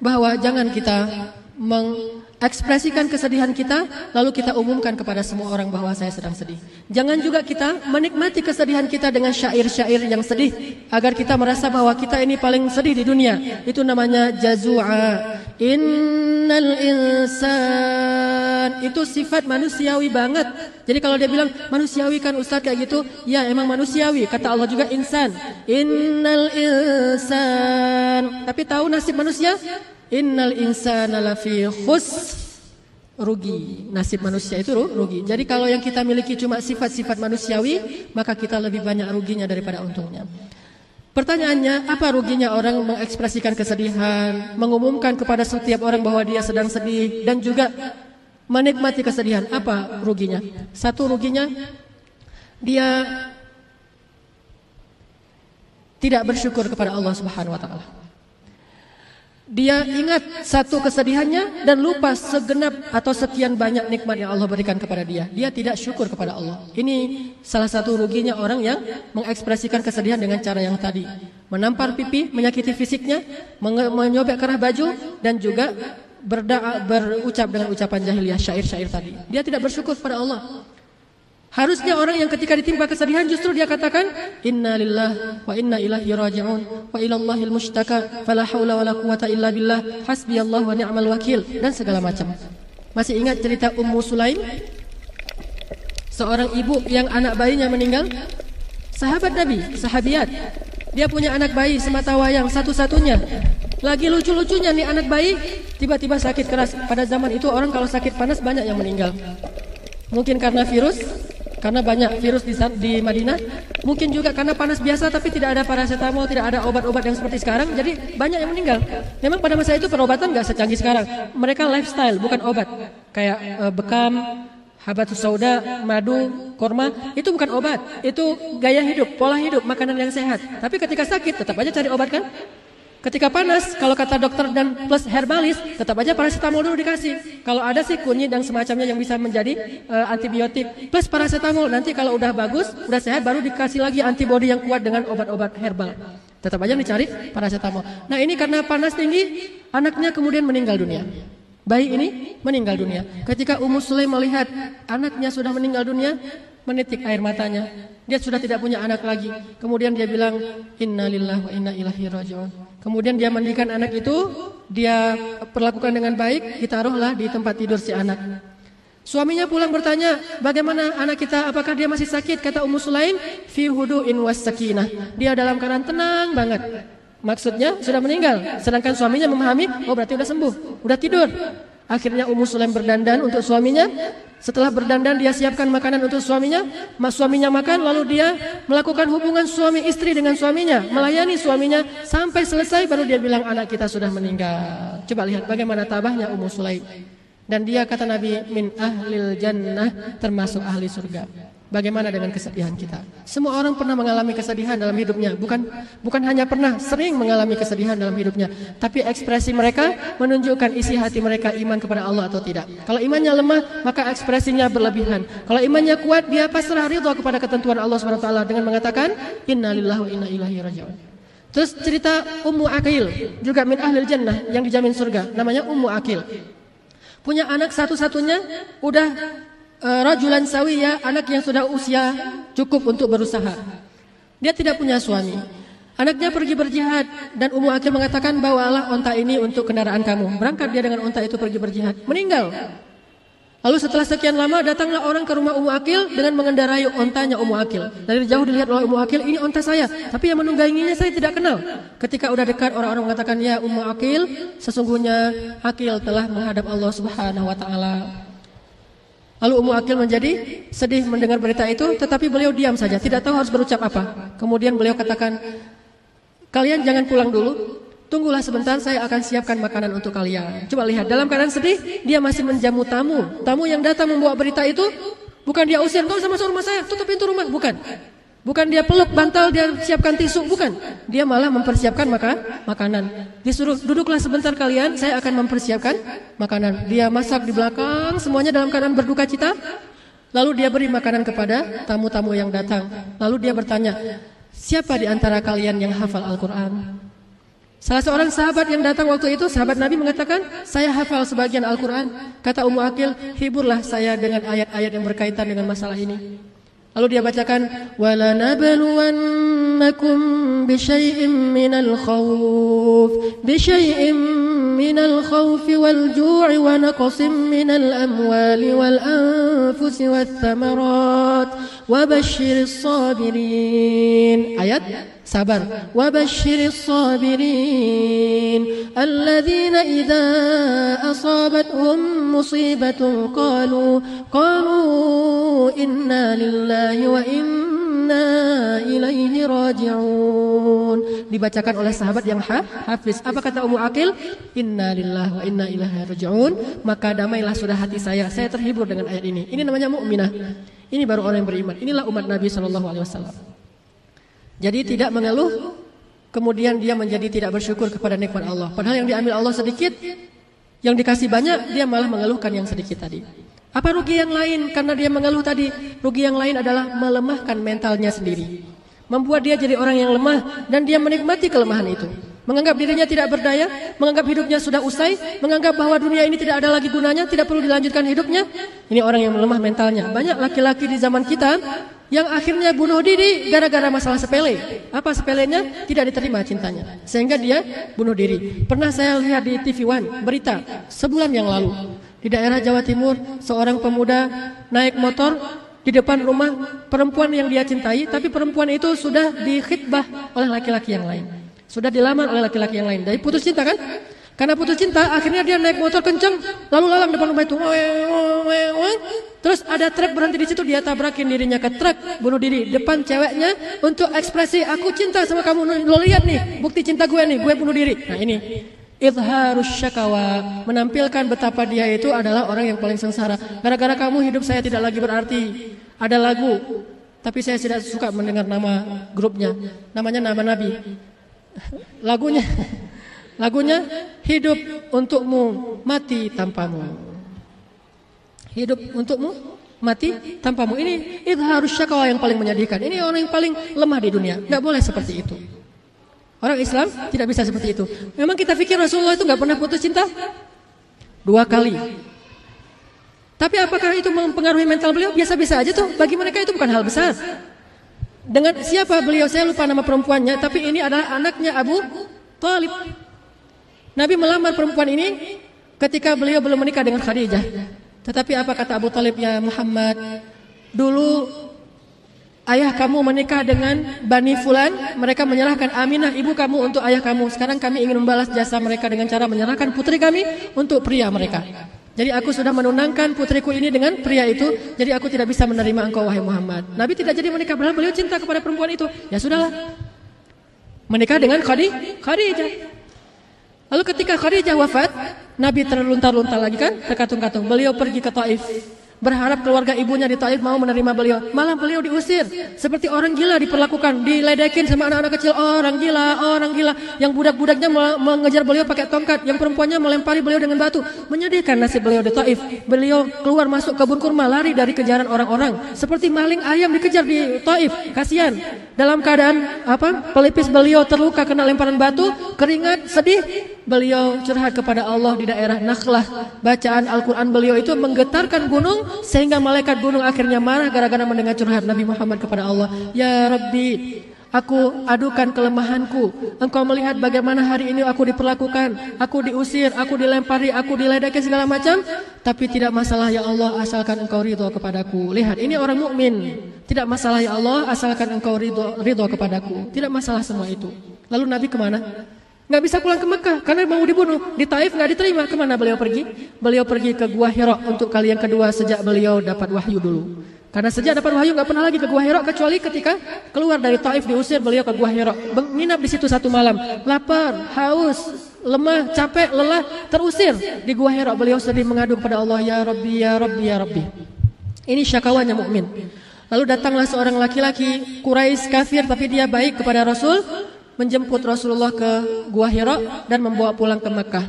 bahwa jangan kita mengekspresikan kesedihan kita lalu kita umumkan kepada semua orang bahwa saya sedang sedih. Jangan juga kita menikmati kesedihan kita dengan syair-syair yang sedih agar kita merasa bahwa kita ini paling sedih di dunia. Itu namanya jazua. Innal insan itu sifat manusiawi banget. Jadi kalau dia bilang manusiawi kan Ustaz kayak gitu, ya emang manusiawi. Kata Allah juga insan. Innal insan. Tapi tahu nasib manusia? Innal insana lafi khus rugi. Nasib manusia itu rugi. Jadi kalau yang kita miliki cuma sifat-sifat manusiawi, maka kita lebih banyak ruginya daripada untungnya. Pertanyaannya, apa ruginya orang mengekspresikan kesedihan, mengumumkan kepada setiap orang bahwa dia sedang sedih dan juga menikmati kesedihan? Apa ruginya? Satu ruginya dia tidak bersyukur kepada Allah Subhanahu wa taala. Dia ingat satu kesedihannya dan lupa segenap atau sekian banyak nikmat yang Allah berikan kepada dia. Dia tidak syukur kepada Allah. Ini salah satu ruginya orang yang mengekspresikan kesedihan dengan cara yang tadi. Menampar pipi, menyakiti fisiknya, menyobek kerah baju, dan juga berdoa, berucap dengan ucapan jahiliyah syair-syair tadi. Dia tidak bersyukur kepada Allah. Harusnya orang yang ketika ditimpa kesedihan justru dia katakan inna lillah wa inna ilaihi raji'un wa ilallahil mustaka fala haula wala quwata illa billah hasbiyallah wa ni'mal wakil dan segala macam. Masih ingat cerita Ummu Sulaim? Seorang ibu yang anak bayinya meninggal? Sahabat Nabi, sahabiat. Dia punya anak bayi semata wayang satu-satunya. Lagi lucu-lucunya nih anak bayi tiba-tiba sakit keras. Pada zaman itu orang kalau sakit panas banyak yang meninggal. Mungkin karena virus karena banyak virus di, di Madinah. Mungkin juga karena panas biasa tapi tidak ada paracetamol, tidak ada obat-obat yang seperti sekarang. Jadi banyak yang meninggal. Memang pada masa itu perobatan nggak secanggih sekarang. Mereka lifestyle bukan obat. Kayak uh, bekam, habatus sauda, madu, korma itu bukan obat. Itu gaya hidup, pola hidup, makanan yang sehat. Tapi ketika sakit tetap aja cari obat kan? Ketika panas, kalau kata dokter dan plus herbalis, tetap aja paracetamol dulu dikasih. Kalau ada sih kunyit dan semacamnya yang bisa menjadi uh, antibiotik plus paracetamol. Nanti kalau udah bagus, udah sehat, baru dikasih lagi antibodi yang kuat dengan obat-obat herbal. Tetap aja dicari paracetamol. Nah ini karena panas tinggi, anaknya kemudian meninggal dunia. Bayi ini meninggal dunia. Ketika Ummu Sulaim melihat anaknya sudah meninggal dunia, menitik air matanya. Dia sudah tidak punya anak lagi. Kemudian dia bilang, Innalillah wa inna ilahi raji'un. Kemudian dia mandikan anak itu, dia perlakukan dengan baik, ditaruhlah di tempat tidur si anak. Suaminya pulang bertanya, bagaimana anak kita, apakah dia masih sakit? Kata Ummu Sulaim, fi hudu'in was sakinah. Dia dalam keadaan tenang banget. Maksudnya sudah meninggal. Sedangkan suaminya memahami, oh berarti sudah sembuh, sudah tidur. Akhirnya Ummu Sulaim berdandan untuk suaminya. Setelah berdandan dia siapkan makanan untuk suaminya. Mas suaminya makan lalu dia melakukan hubungan suami istri dengan suaminya, melayani suaminya sampai selesai baru dia bilang anak kita sudah meninggal. Coba lihat bagaimana tabahnya Ummu Sulaim. Dan dia kata Nabi min ahlil jannah termasuk ahli surga. Bagaimana dengan kesedihan kita? Semua orang pernah mengalami kesedihan dalam hidupnya, bukan bukan hanya pernah, sering mengalami kesedihan dalam hidupnya, tapi ekspresi mereka menunjukkan isi hati mereka iman kepada Allah atau tidak. Kalau imannya lemah, maka ekspresinya berlebihan. Kalau imannya kuat, dia pasrah ridha kepada ketentuan Allah Subhanahu wa taala dengan mengatakan innalillahi wa inna ilaihi rajiun. Terus cerita Ummu Akil, juga min ahlil jannah yang dijamin surga, namanya Ummu Akil. Punya anak satu-satunya udah uh, rajulan sawiya, anak yang sudah usia cukup untuk berusaha. Dia tidak punya suami. Anaknya pergi berjihad dan Ummu Akil mengatakan bawalah onta ini untuk kendaraan kamu. Berangkat dia dengan onta itu pergi berjihad. Meninggal. Lalu setelah sekian lama datanglah orang ke rumah Ummu Akil dengan mengendarai ontanya Ummu Akil. Dari jauh dilihat oleh Ummu Akil, ini onta saya. Tapi yang menungganginya saya tidak kenal. Ketika udah dekat orang-orang mengatakan, "Ya Ummu Akil, sesungguhnya Akil telah menghadap Allah Subhanahu wa taala." Lalu Ummu Akil menjadi sedih mendengar berita itu, tetapi beliau diam saja, tidak tahu harus berucap apa. Kemudian beliau katakan, "Kalian jangan pulang dulu, tunggulah sebentar saya akan siapkan makanan untuk kalian." Coba lihat, dalam keadaan sedih, dia masih menjamu tamu. Tamu yang datang membawa berita itu, bukan dia usir, "Kau sama masuk rumah saya, tutup pintu rumah." Bukan. Bukan dia peluk bantal, dia siapkan tisu, bukan. Dia malah mempersiapkan maka, makanan. Disuruh duduklah sebentar kalian, saya akan mempersiapkan makanan. Dia masak di belakang, semuanya dalam keadaan berduka cita. Lalu dia beri makanan kepada tamu-tamu yang datang. Lalu dia bertanya, siapa di antara kalian yang hafal Al-Quran? Salah seorang sahabat yang datang waktu itu, sahabat Nabi mengatakan, saya hafal sebagian Al-Quran. Kata Ummu Akil, hiburlah saya dengan ayat-ayat yang berkaitan dengan masalah ini. Lalu dia bacakan wala nabluwannakum bisyai'in minal khawf bisyai'in minal khawf wal ju'i wa naqsin minal amwali wal anfusi wath thamarat wa basyiris sabirin ayat sabar. Wa basyiris sabirin alladzina idza asabathum musibatun qalu qalu inna lillahi wa inna ilaihi raji'un. Dibacakan oleh sahabat yang ha hafiz. Apa kata Ummu Akil inna lillahi wa inna ilaihi raji'un. Maka damailah sudah hati saya. Saya terhibur dengan ayat ini. Ini namanya mukminah. Ini baru orang yang beriman. Inilah umat Nabi sallallahu alaihi wasallam jadi tidak mengeluh kemudian dia menjadi tidak bersyukur kepada nikmat Allah padahal yang diambil Allah sedikit yang dikasih banyak dia malah mengeluhkan yang sedikit tadi apa rugi yang lain karena dia mengeluh tadi? Rugi yang lain adalah melemahkan mentalnya sendiri. Membuat dia jadi orang yang lemah dan dia menikmati kelemahan itu. Menganggap dirinya tidak berdaya, menganggap hidupnya sudah usai, menganggap bahwa dunia ini tidak ada lagi gunanya, tidak perlu dilanjutkan hidupnya. Ini orang yang melemah mentalnya. Banyak laki-laki di zaman kita yang akhirnya bunuh diri gara-gara masalah sepele. Apa sepelenya? Tidak diterima cintanya. Sehingga dia bunuh diri. Pernah saya lihat di TV One berita sebulan yang lalu. Di daerah Jawa Timur, seorang pemuda naik motor di depan rumah perempuan yang dia cintai, tapi perempuan itu sudah dikhidbah oleh laki-laki yang lain. Sudah dilamar oleh laki-laki yang lain. Dari putus cinta kan? Karena putus cinta, akhirnya dia naik motor kenceng, lalu lalang depan rumah itu. Terus ada truk berhenti di situ, dia tabrakin dirinya ke truk, bunuh diri. Depan ceweknya untuk ekspresi, aku cinta sama kamu. Lo lihat nih, bukti cinta gue nih, gue bunuh diri. Nah ini, Idharus syakawa Menampilkan betapa dia itu adalah orang yang paling sengsara Gara-gara kamu hidup saya tidak lagi berarti Ada lagu Tapi saya tidak suka mendengar nama grupnya Namanya nama Nabi Lagunya Lagunya Hidup untukmu Mati tanpamu Hidup untukmu Mati tanpamu Ini idharus syakawa yang paling menyedihkan Ini orang yang paling lemah di dunia Tidak boleh seperti itu Orang Islam tidak bisa seperti itu. Memang kita pikir Rasulullah itu nggak pernah putus cinta? Dua kali. Tapi apakah itu mempengaruhi mental beliau? Biasa-biasa aja tuh. Bagi mereka itu bukan hal besar. Dengan siapa beliau? Saya lupa nama perempuannya. Tapi ini adalah anaknya Abu Talib. Nabi melamar perempuan ini ketika beliau belum menikah dengan Khadijah. Tetapi apa kata Abu Talib ya Muhammad? Dulu ayah kamu menikah dengan Bani Fulan, mereka menyerahkan Aminah ibu kamu untuk ayah kamu. Sekarang kami ingin membalas jasa mereka dengan cara menyerahkan putri kami untuk pria mereka. Jadi aku sudah menunangkan putriku ini dengan pria itu, jadi aku tidak bisa menerima engkau wahai Muhammad. Nabi tidak jadi menikah, padahal beliau cinta kepada perempuan itu. Ya sudahlah. Menikah dengan Khadijah. Lalu ketika Khadijah wafat, Nabi terluntar-luntar lagi kan, terkatung-katung. Beliau pergi ke Taif. Berharap keluarga ibunya di Taif mau menerima beliau. Malah beliau diusir. Seperti orang gila diperlakukan. Diledekin sama anak-anak kecil. Orang gila, orang gila. Yang budak-budaknya mengejar beliau pakai tongkat. Yang perempuannya melempari beliau dengan batu. Menyedihkan nasib beliau di Taif. Beliau keluar masuk kebun kurma lari dari kejaran orang-orang. Seperti maling ayam dikejar di Taif. Kasihan. Dalam keadaan apa? Pelipis beliau terluka kena lemparan batu. Keringat, sedih. Beliau curhat kepada Allah di daerah Nakhlah. Bacaan Al-Quran beliau itu menggetarkan gunung sehingga malaikat gunung akhirnya marah gara-gara mendengar curhat Nabi Muhammad kepada Allah. Ya Rabbi, Aku adukan kelemahanku. Engkau melihat bagaimana hari ini aku diperlakukan. Aku diusir, aku dilempari, aku diledeki segala macam. Tapi tidak masalah ya Allah asalkan engkau ridho kepadaku. Lihat, ini orang mukmin. Tidak masalah ya Allah asalkan engkau ridho, ridho kepadaku. Tidak masalah semua itu. Lalu Nabi ke mana? Nggak bisa pulang ke Mekah karena mau dibunuh. Di Taif nggak diterima. Ke mana beliau pergi? Beliau pergi ke Gua Hira untuk kali yang kedua sejak beliau dapat wahyu dulu. Karena sejak dapat wahyu nggak pernah lagi ke Gua Hira kecuali ketika keluar dari Taif diusir beliau ke Gua Hira. Menginap di situ satu malam. Lapar, haus, lemah, capek, lelah, terusir di Gua Hira. Beliau sedih mengadu kepada Allah, Ya Rabbi, Ya Rabbi, Ya Rabbi. Ini syakawanya mukmin. Lalu datanglah seorang laki-laki Quraisy kafir tapi dia baik kepada Rasul menjemput Rasulullah ke Gua Hira dan membawa pulang ke Mekah.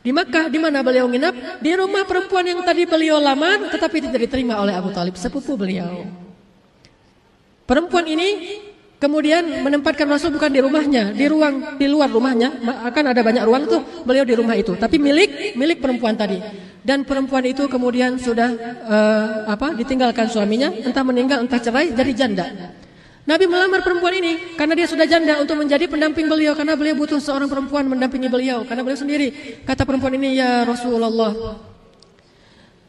Di Mekah, di mana beliau nginap? Di rumah perempuan yang tadi beliau lamar, tetapi tidak diterima oleh Abu Talib, sepupu beliau. Perempuan ini kemudian menempatkan Rasul bukan di rumahnya, di ruang di luar rumahnya. Akan ada banyak ruang tuh, beliau di rumah itu. Tapi milik milik perempuan tadi. Dan perempuan itu kemudian sudah uh, apa? Ditinggalkan suaminya, entah meninggal, entah cerai, jadi janda. Nabi melamar perempuan ini karena dia sudah janda untuk menjadi pendamping beliau karena beliau butuh seorang perempuan mendampingi beliau karena beliau sendiri kata perempuan ini ya Rasulullah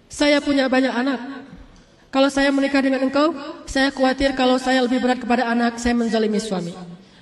saya punya banyak anak. Kalau saya menikah dengan engkau saya khawatir kalau saya lebih berat kepada anak saya menzalimi suami.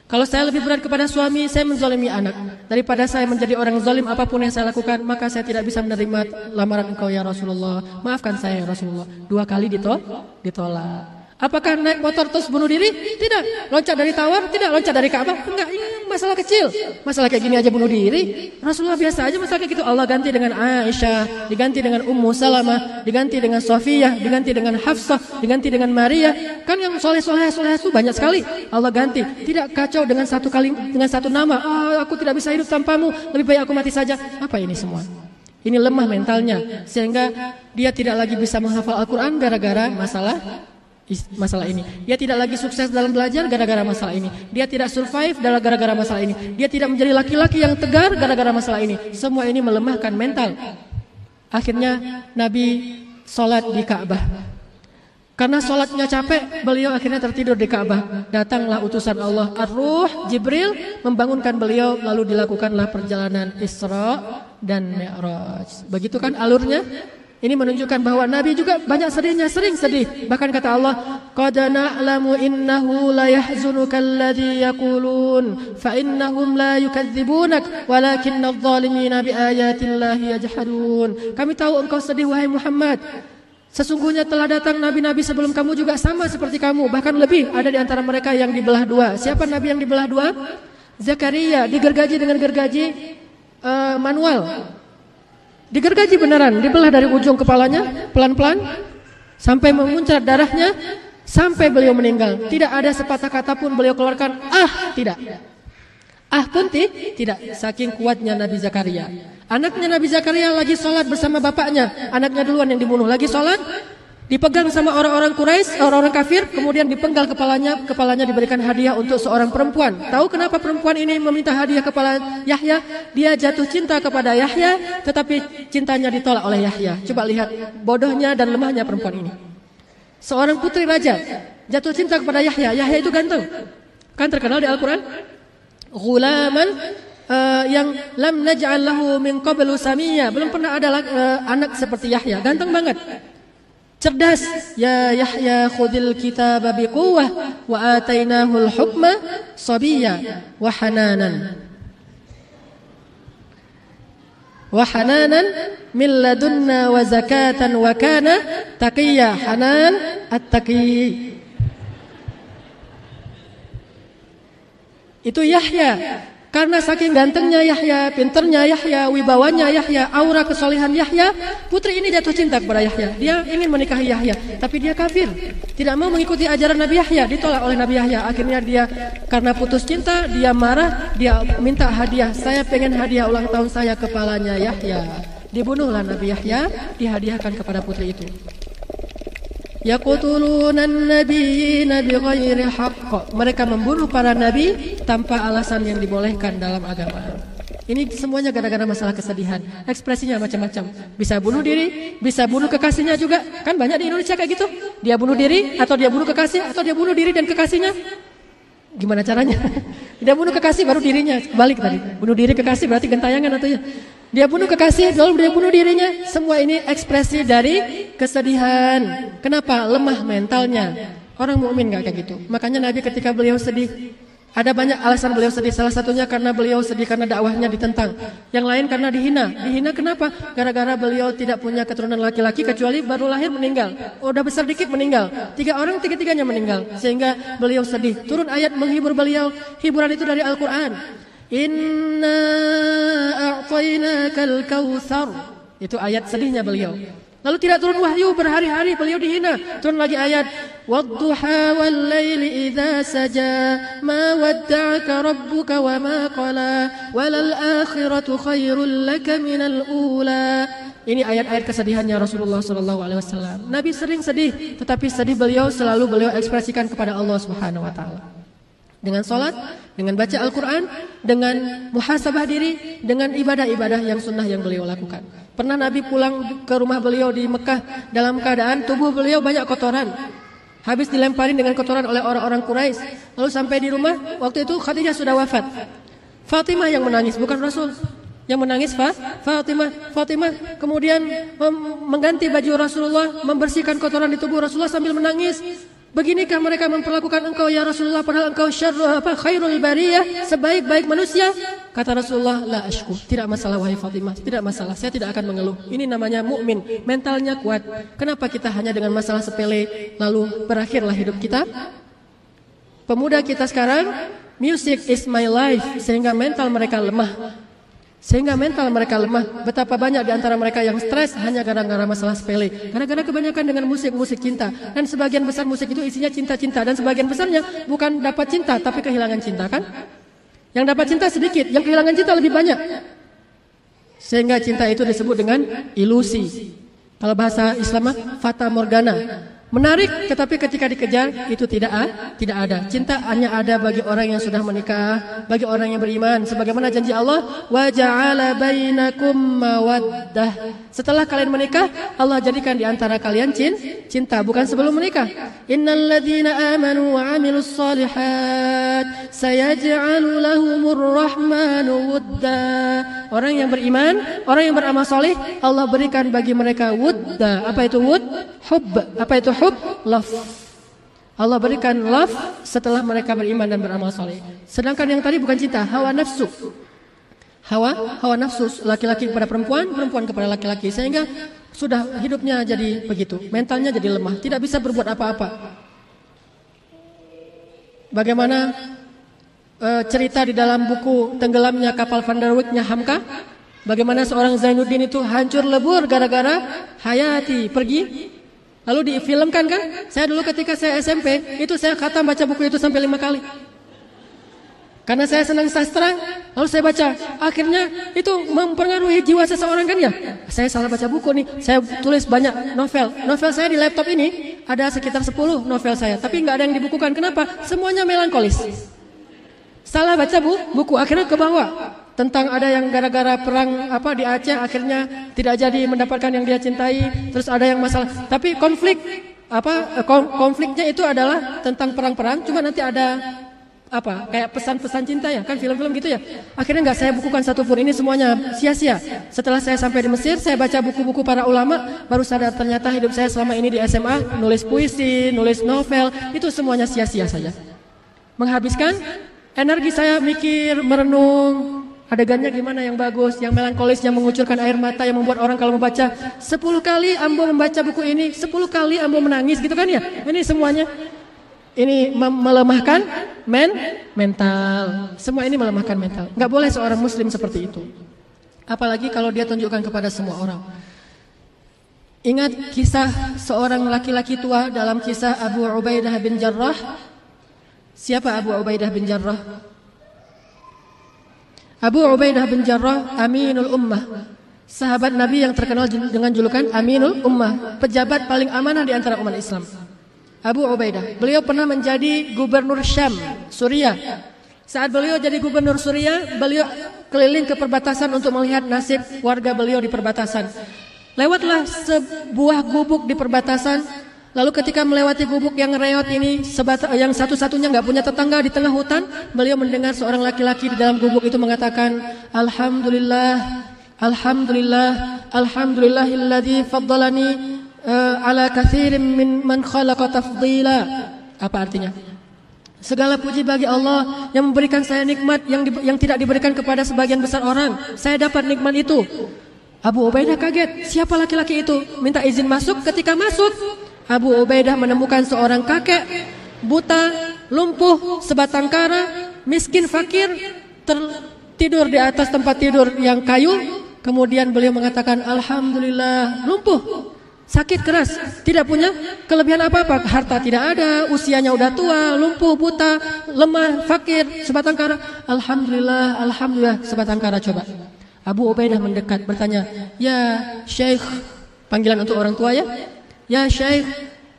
Kalau saya lebih berat kepada suami saya menzalimi anak. Daripada saya menjadi orang zalim apa pun yang saya lakukan maka saya tidak bisa menerima lamaran engkau ya Rasulullah. Maafkan saya ya Rasulullah. Dua kali ditolak ditolak Apakah naik motor terus bunuh diri? Tidak. Loncat dari tawar? Tidak. Loncat dari Ka'bah? Enggak. Ini masalah kecil. Masalah kayak gini aja bunuh diri. Rasulullah biasa aja masalah kayak gitu. Allah ganti dengan Aisyah, diganti dengan Ummu Salamah, diganti dengan Sofiyah, diganti dengan Hafsah, diganti dengan Maria. Kan yang soleh soleh soleh itu banyak sekali. Allah ganti. Tidak kacau dengan satu kali dengan satu nama. Oh, aku tidak bisa hidup tanpamu. Lebih baik aku mati saja. Apa ini semua? Ini lemah mentalnya sehingga dia tidak lagi bisa menghafal Al-Quran gara-gara masalah masalah ini. Dia tidak lagi sukses dalam belajar gara-gara masalah ini. Dia tidak survive dalam gara-gara masalah ini. Dia tidak menjadi laki-laki yang tegar gara-gara masalah ini. Semua ini melemahkan mental. Akhirnya Nabi sholat di Ka'bah. Karena sholatnya capek, beliau akhirnya tertidur di Ka'bah. Datanglah utusan Allah Ar-Ruh Jibril membangunkan beliau lalu dilakukanlah perjalanan Isra dan Mi'raj. Begitu kan alurnya? Ini menunjukkan bahwa Nabi juga banyak sedihnya, sering sedih. Bahkan kata Allah, "Qad na'lamu innahu la yahzunuka alladhi yaqulun, fa innahum la yukadzibunak, walakinna adh-dhalimina biayati Allahi yajhadun." Kami tahu engkau sedih wahai Muhammad. Sesungguhnya telah datang nabi-nabi sebelum kamu juga sama seperti kamu, bahkan lebih ada di antara mereka yang dibelah dua. Siapa nabi yang dibelah dua? Zakaria digergaji dengan gergaji uh, manual Digergaji beneran, dibelah dari ujung kepalanya pelan-pelan sampai memuncrat darahnya sampai beliau meninggal. Tidak ada sepatah kata pun beliau keluarkan ah, tidak. Ah pun tidak saking kuatnya Nabi Zakaria. Anaknya Nabi Zakaria lagi sholat bersama bapaknya. Anaknya duluan yang dibunuh. Lagi sholat, dipegang sama orang-orang Quraisy, orang-orang kafir, kemudian dipenggal kepalanya, kepalanya diberikan hadiah untuk seorang perempuan. Tahu kenapa perempuan ini meminta hadiah kepala Yahya? Dia jatuh cinta kepada Yahya, tetapi cintanya ditolak oleh Yahya. Coba lihat bodohnya dan lemahnya perempuan ini. Seorang putri raja jatuh cinta kepada Yahya. Yahya itu ganteng. Kan terkenal di Al-Qur'an. Ghulaman uh, yang lam naj'al lahu min qablu samiyya. Belum pernah ada uh, anak seperti Yahya. Ganteng banget. Cerdas, ya Yahya khudil kitab biquwwah. Wa atainahu al-hukma sabiyya wa hananan. Wa hananan min ladunna wa zakatan wa kana taqiyya hanan at-taqi. Itu Yahya Karena saking gantengnya Yahya, pinternya Yahya, wibawanya Yahya, aura kesolehan Yahya, putri ini jatuh cinta kepada Yahya. Dia ingin menikahi Yahya, tapi dia kafir. Tidak mau mengikuti ajaran Nabi Yahya, ditolak oleh Nabi Yahya. Akhirnya dia karena putus cinta, dia marah, dia minta hadiah. Saya pengen hadiah ulang tahun saya kepalanya Yahya. Dibunuhlah Nabi Yahya, dihadiahkan kepada putri itu. Yaqtuluna an-nabiyina bighairi haqq. Mereka membunuh para nabi tanpa alasan yang dibolehkan dalam agama. Ini semuanya gara-gara masalah kesedihan. Ekspresinya macam-macam. Bisa bunuh diri, bisa bunuh kekasihnya juga. Kan banyak di Indonesia kayak gitu. Dia bunuh diri atau dia bunuh kekasih atau dia bunuh diri dan kekasihnya. Gimana caranya? Dia bunuh kekasih baru dirinya balik tadi. Bunuh diri kekasih berarti gentayangan atau ya? Dia bunuh kekasih lalu dia bunuh dirinya. Semua ini ekspresi dari kesedihan. Kenapa? Lemah mentalnya. Orang mukmin nggak kayak gitu. Makanya Nabi ketika beliau sedih, ada banyak alasan beliau sedih. Salah satunya karena beliau sedih karena dakwahnya ditentang. Yang lain karena dihina. Dihina kenapa? Gara-gara beliau tidak punya keturunan laki-laki kecuali baru lahir meninggal. Oh, udah besar dikit meninggal. Tiga orang tiga-tiganya meninggal. Sehingga beliau sedih. Turun ayat menghibur beliau. Hiburan itu dari Al-Quran. Inna a'tainakal kautsar. Itu ayat sedihnya beliau. Lalu tidak turun wahyu berhari-hari beliau dihina. Turun lagi ayat Wadduha wal laili idza saja ma wadda'aka rabbuka wa ma qala walal akhiratu khairul laka minal ula. Ini ayat-ayat kesedihannya Rasulullah sallallahu alaihi wasallam. Nabi sering sedih, tetapi sedih beliau selalu beliau ekspresikan kepada Allah Subhanahu wa taala. Dengan sholat, dengan baca Al-Quran, dengan muhasabah diri, dengan ibadah-ibadah yang sunnah yang beliau lakukan. Pernah Nabi pulang ke rumah beliau di Mekah dalam keadaan tubuh beliau banyak kotoran. Habis dilemparin dengan kotoran oleh orang-orang Quraisy. Lalu sampai di rumah, waktu itu Khadijah sudah wafat. Fatimah yang menangis, bukan Rasul. Yang menangis Fa, Fatimah, Fatimah kemudian mengganti baju Rasulullah, membersihkan kotoran di tubuh Rasulullah sambil menangis. Beginikah mereka memperlakukan engkau ya Rasulullah padahal engkau syarru apa khairul bariyah sebaik-baik manusia? Kata Rasulullah, la ashku. Tidak masalah wahai Fatimah, tidak masalah. Saya tidak akan mengeluh. Ini namanya mukmin, mentalnya kuat. Kenapa kita hanya dengan masalah sepele lalu berakhirlah hidup kita? Pemuda kita sekarang, music is my life sehingga mental mereka lemah. Sehingga mental mereka lemah. Betapa banyak di antara mereka yang stres hanya gara-gara masalah sepele. Gara-gara kebanyakan dengan musik-musik cinta. Dan sebagian besar musik itu isinya cinta-cinta. Dan sebagian besarnya bukan dapat cinta, tapi kehilangan cinta kan? Yang dapat cinta sedikit, yang kehilangan cinta lebih banyak. Sehingga cinta itu disebut dengan ilusi. Kalau bahasa Islam, fata morgana. Menarik, tetapi ketika dikejar itu tidak tidak ada. Cinta hanya ada bagi orang yang sudah menikah, bagi orang yang beriman. Sebagaimana janji Allah, wa ja'ala bainakum. Setelah kalian menikah, Allah jadikan di antara kalian cin, cinta, bukan sebelum menikah. Innal ladzina amanu wa 'amilus solihat sayaj'alu lahumur rahmanu wudda. Orang yang beriman, orang yang beramal soleh, Allah berikan bagi mereka wudda. Apa itu wud? Hub. Apa itu hub? Love. Allah berikan love setelah mereka beriman dan beramal soleh. Sedangkan yang tadi bukan cinta, hawa nafsu. Hawa, hawa nafsu laki-laki kepada perempuan, perempuan kepada laki-laki. Sehingga sudah hidupnya jadi begitu. Mentalnya jadi lemah, tidak bisa berbuat apa-apa. Bagaimana uh, cerita di dalam buku tenggelamnya kapal Van der Wijk-nya Hamka? Bagaimana seorang Zainuddin itu hancur lebur gara-gara Hayati pergi Lalu difilmkan kan? Saya dulu ketika saya SMP, itu saya kata baca buku itu sampai lima kali. Karena saya senang sastra, lalu saya baca. Akhirnya itu mempengaruhi jiwa seseorang kan ya? Saya salah baca buku nih, saya tulis banyak novel. Novel saya di laptop ini ada sekitar 10 novel saya, tapi nggak ada yang dibukukan. Kenapa? Semuanya melankolis. Salah baca bu, buku, akhirnya ke bawah tentang ada yang gara-gara perang apa di Aceh akhirnya tidak jadi mendapatkan yang dia cintai terus ada yang masalah. Tapi konflik apa konfliknya itu adalah tentang perang-perang cuma nanti ada apa kayak pesan-pesan cinta ya kan film-film gitu ya. Akhirnya nggak saya bukukan satu pun ini semuanya sia-sia. Setelah saya sampai di Mesir saya baca buku-buku para ulama baru sadar ternyata hidup saya selama ini di SMA nulis puisi nulis novel itu semuanya sia-sia saja. Menghabiskan energi saya mikir merenung Adegannya gimana yang bagus, yang melankolis, yang mengucurkan air mata, yang membuat orang kalau membaca sepuluh kali Ambo membaca buku ini, sepuluh kali Ambo menangis gitu kan ya? Ini semuanya. ini melemahkan men mental. Semua ini melemahkan mental. Nggak boleh seorang muslim seperti itu. Apalagi kalau dia tunjukkan kepada semua orang. Ingat kisah seorang laki-laki tua dalam kisah Abu Ubaidah bin Jarrah. Siapa Abu Ubaidah bin Jarrah? Abu Ubaidah bin Jarrah Aminul Ummah. Sahabat Nabi yang terkenal dengan julukan Aminul Ummah, pejabat paling amanah di antara umat Islam. Abu Ubaidah, beliau pernah menjadi gubernur Syam, Suriah. Saat beliau jadi gubernur Suriah, beliau keliling ke perbatasan untuk melihat nasib warga beliau di perbatasan. Lewatlah sebuah gubuk di perbatasan. Lalu ketika melewati gubuk yang reot ini, yang satu-satunya nggak punya tetangga di tengah hutan, beliau mendengar seorang laki-laki di dalam gubuk itu mengatakan, Alhamdulillah, Alhamdulillah, Alhamdulillahilladzi faddalani uh, ala kathirin min man khalaqa tafdila. Apa artinya? Segala puji bagi Allah yang memberikan saya nikmat yang di, yang tidak diberikan kepada sebagian besar orang. Saya dapat nikmat itu. Abu Ubaidah kaget. Siapa laki-laki itu? Minta izin masuk. Ketika masuk, Abu Ubaidah menemukan seorang kakek buta, lumpuh, sebatang kara, miskin, fakir, tertidur di atas tempat tidur yang kayu. Kemudian beliau mengatakan, Alhamdulillah, lumpuh. Sakit keras, tidak punya kelebihan apa-apa, harta tidak ada, usianya udah tua, lumpuh, buta, lemah, fakir, sebatang kara. Alhamdulillah, alhamdulillah, sebatang kara coba. Abu Ubaidah mendekat bertanya, "Ya Syekh," panggilan untuk orang tua ya. "Ya Syekh,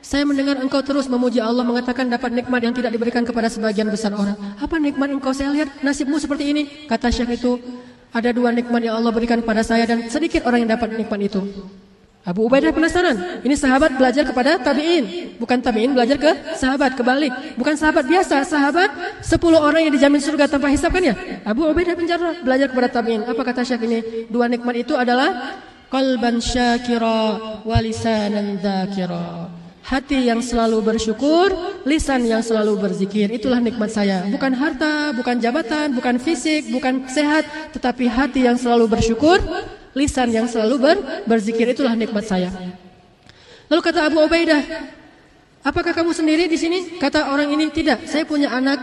saya mendengar engkau terus memuji Allah mengatakan dapat nikmat yang tidak diberikan kepada sebagian besar orang. Apa nikmat engkau? Saya lihat nasibmu seperti ini." Kata Syekh itu, "Ada dua nikmat yang Allah berikan pada saya dan sedikit orang yang dapat nikmat itu." Abu Ubaidah penasaran. Ini sahabat belajar kepada tabi'in. Bukan tabi'in belajar ke sahabat, kebalik. Bukan sahabat biasa, sahabat 10 orang yang dijamin surga tanpa hisab kan ya? Abu Ubaidah bin Jarrah belajar kepada tabi'in. Apa kata Syekh ini? Dua nikmat itu adalah qalban syakira wa lisanan dzakira. Hati yang selalu bersyukur, lisan yang selalu berzikir. Itulah nikmat saya. Bukan harta, bukan jabatan, bukan fisik, bukan sehat, tetapi hati yang selalu bersyukur, lisan yang selalu ber, berzikir itulah nikmat saya. Lalu kata Abu Ubaidah, apakah kamu sendiri di sini? Kata orang ini tidak, saya punya anak,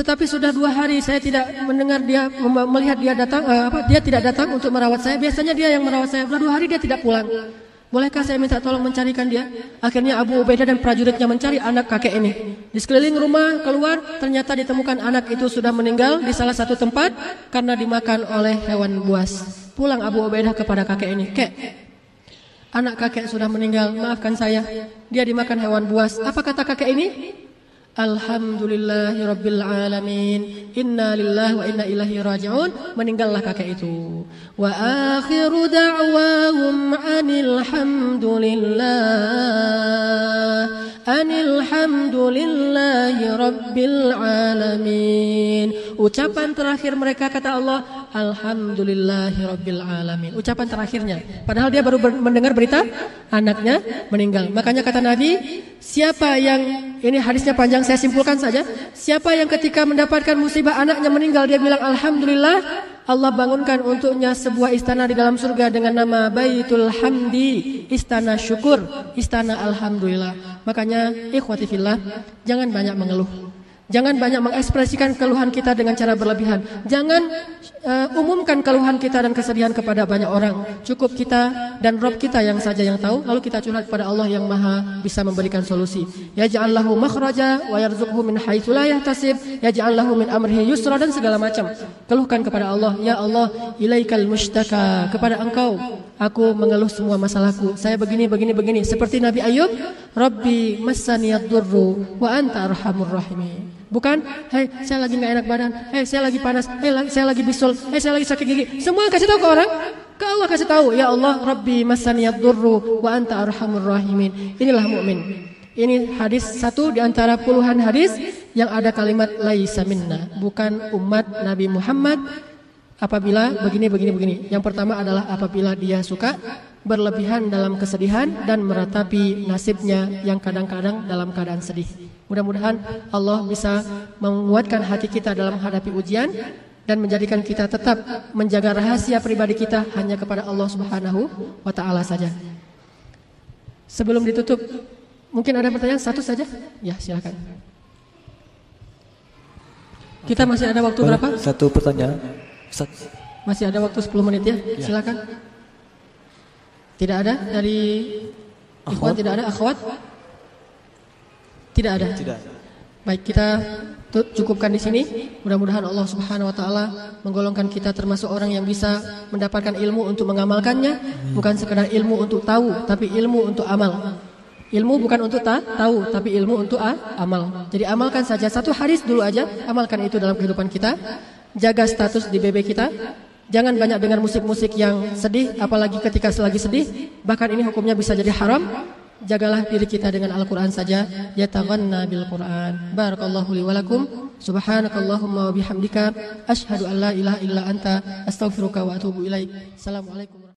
tetapi sudah dua hari saya tidak mendengar dia melihat dia datang, uh, apa dia tidak datang untuk merawat saya. Biasanya dia yang merawat saya. Sudah dua hari dia tidak pulang. Bolehkah saya minta tolong mencarikan dia? Akhirnya Abu Ubaidah dan prajuritnya mencari anak kakek ini. Di sekeliling rumah keluar, ternyata ditemukan anak itu sudah meninggal di salah satu tempat karena dimakan oleh hewan buas. Pulang Abu Ubaidah kepada kakek ini, kek, anak kakek sudah meninggal, maafkan saya. Dia dimakan hewan buas. Apa kata kakek ini? Alhamdulillahi Rabbil Alamin. Inna lillahi wa inna ilahi raji'un. Meninggallah kakek itu Wa akhiru da'wahum anil hamdulillah Anil hamdulillahi Rabbil Alamin Ucapan terakhir mereka kata Allah Alhamdulillahi Rabbil Alamin. Ucapan terakhirnya. Padahal dia baru mendengar berita Anaknya meninggal. Makanya kata Nabi Siapa yang Ini hadisnya panjang saya simpulkan saja. Siapa yang ketika mendapatkan musibah anaknya meninggal Dia bilang Alhamdulillah Allah bangunkan untuknya sebuah istana di dalam surga dengan nama Baitul Hamdi, istana syukur, istana alhamdulillah. Makanya ikhwati fillah, jangan banyak mengeluh. Jangan banyak mengekspresikan keluhan kita dengan cara berlebihan. Jangan uh, umumkan keluhan kita dan kesedihan kepada banyak orang. Cukup kita dan Rob kita yang saja yang tahu. Lalu kita curhat kepada Allah yang Maha bisa memberikan solusi. Ya ja'allahu makhraja wa yarzuqhu min haitsu la yahtasib. Ya ja'allahu min amrihi yusra dan segala macam. Keluhkan kepada Allah, ya Allah, ilaikal mushtaka. Kepada Engkau aku mengeluh semua masalahku. Saya begini begini begini. Seperti Nabi Ayub, Rabbi massaniyad durru wa anta arhamur rahimin. Bukan, hei saya lagi nggak enak badan, hei saya lagi panas, hei saya lagi bisul, hei saya lagi sakit gigi. Semua kasih tahu ke orang. Ke Allah kasih tahu, ya Allah, Rabbi masaniyad durru wa anta arhamur rahimin. Inilah mukmin. Ini hadis satu di antara puluhan hadis yang ada kalimat laisa minna, bukan umat Nabi Muhammad apabila begini begini begini. Yang pertama adalah apabila dia suka berlebihan dalam kesedihan dan meratapi nasibnya yang kadang-kadang dalam keadaan sedih. Mudah-mudahan Allah bisa menguatkan hati kita dalam menghadapi ujian dan menjadikan kita tetap menjaga rahasia pribadi kita hanya kepada Allah Subhanahu wa taala saja. Sebelum ditutup Mungkin ada pertanyaan satu saja? Ya, silakan. Kita masih ada waktu berapa? Satu pertanyaan. Masih ada waktu 10 menit ya? Silakan. Tidak ada dari Ikhwan tidak ada akhwat? Tidak ada. Tidak. Baik, kita cukupkan di sini. Mudah-mudahan Allah Subhanahu wa taala menggolongkan kita termasuk orang yang bisa mendapatkan ilmu untuk mengamalkannya, bukan sekadar ilmu untuk tahu, tapi ilmu untuk amal. Ilmu bukan untuk ta tahu, tapi ilmu untuk a amal. Jadi amalkan saja satu hadis dulu aja, amalkan itu dalam kehidupan kita. Jaga status di BB kita. Jangan banyak dengar musik-musik yang sedih, apalagi ketika selagi sedih. Bahkan ini hukumnya bisa jadi haram. Jagalah diri kita dengan Al-Quran saja. Yataghanna bil Quran. Barakallahu li walakum. Subhanakallahumma wa bihamdika. Ashhadu an la ilaha illa anta. Astaghfiruka wa atubu ilaik. Assalamualaikum.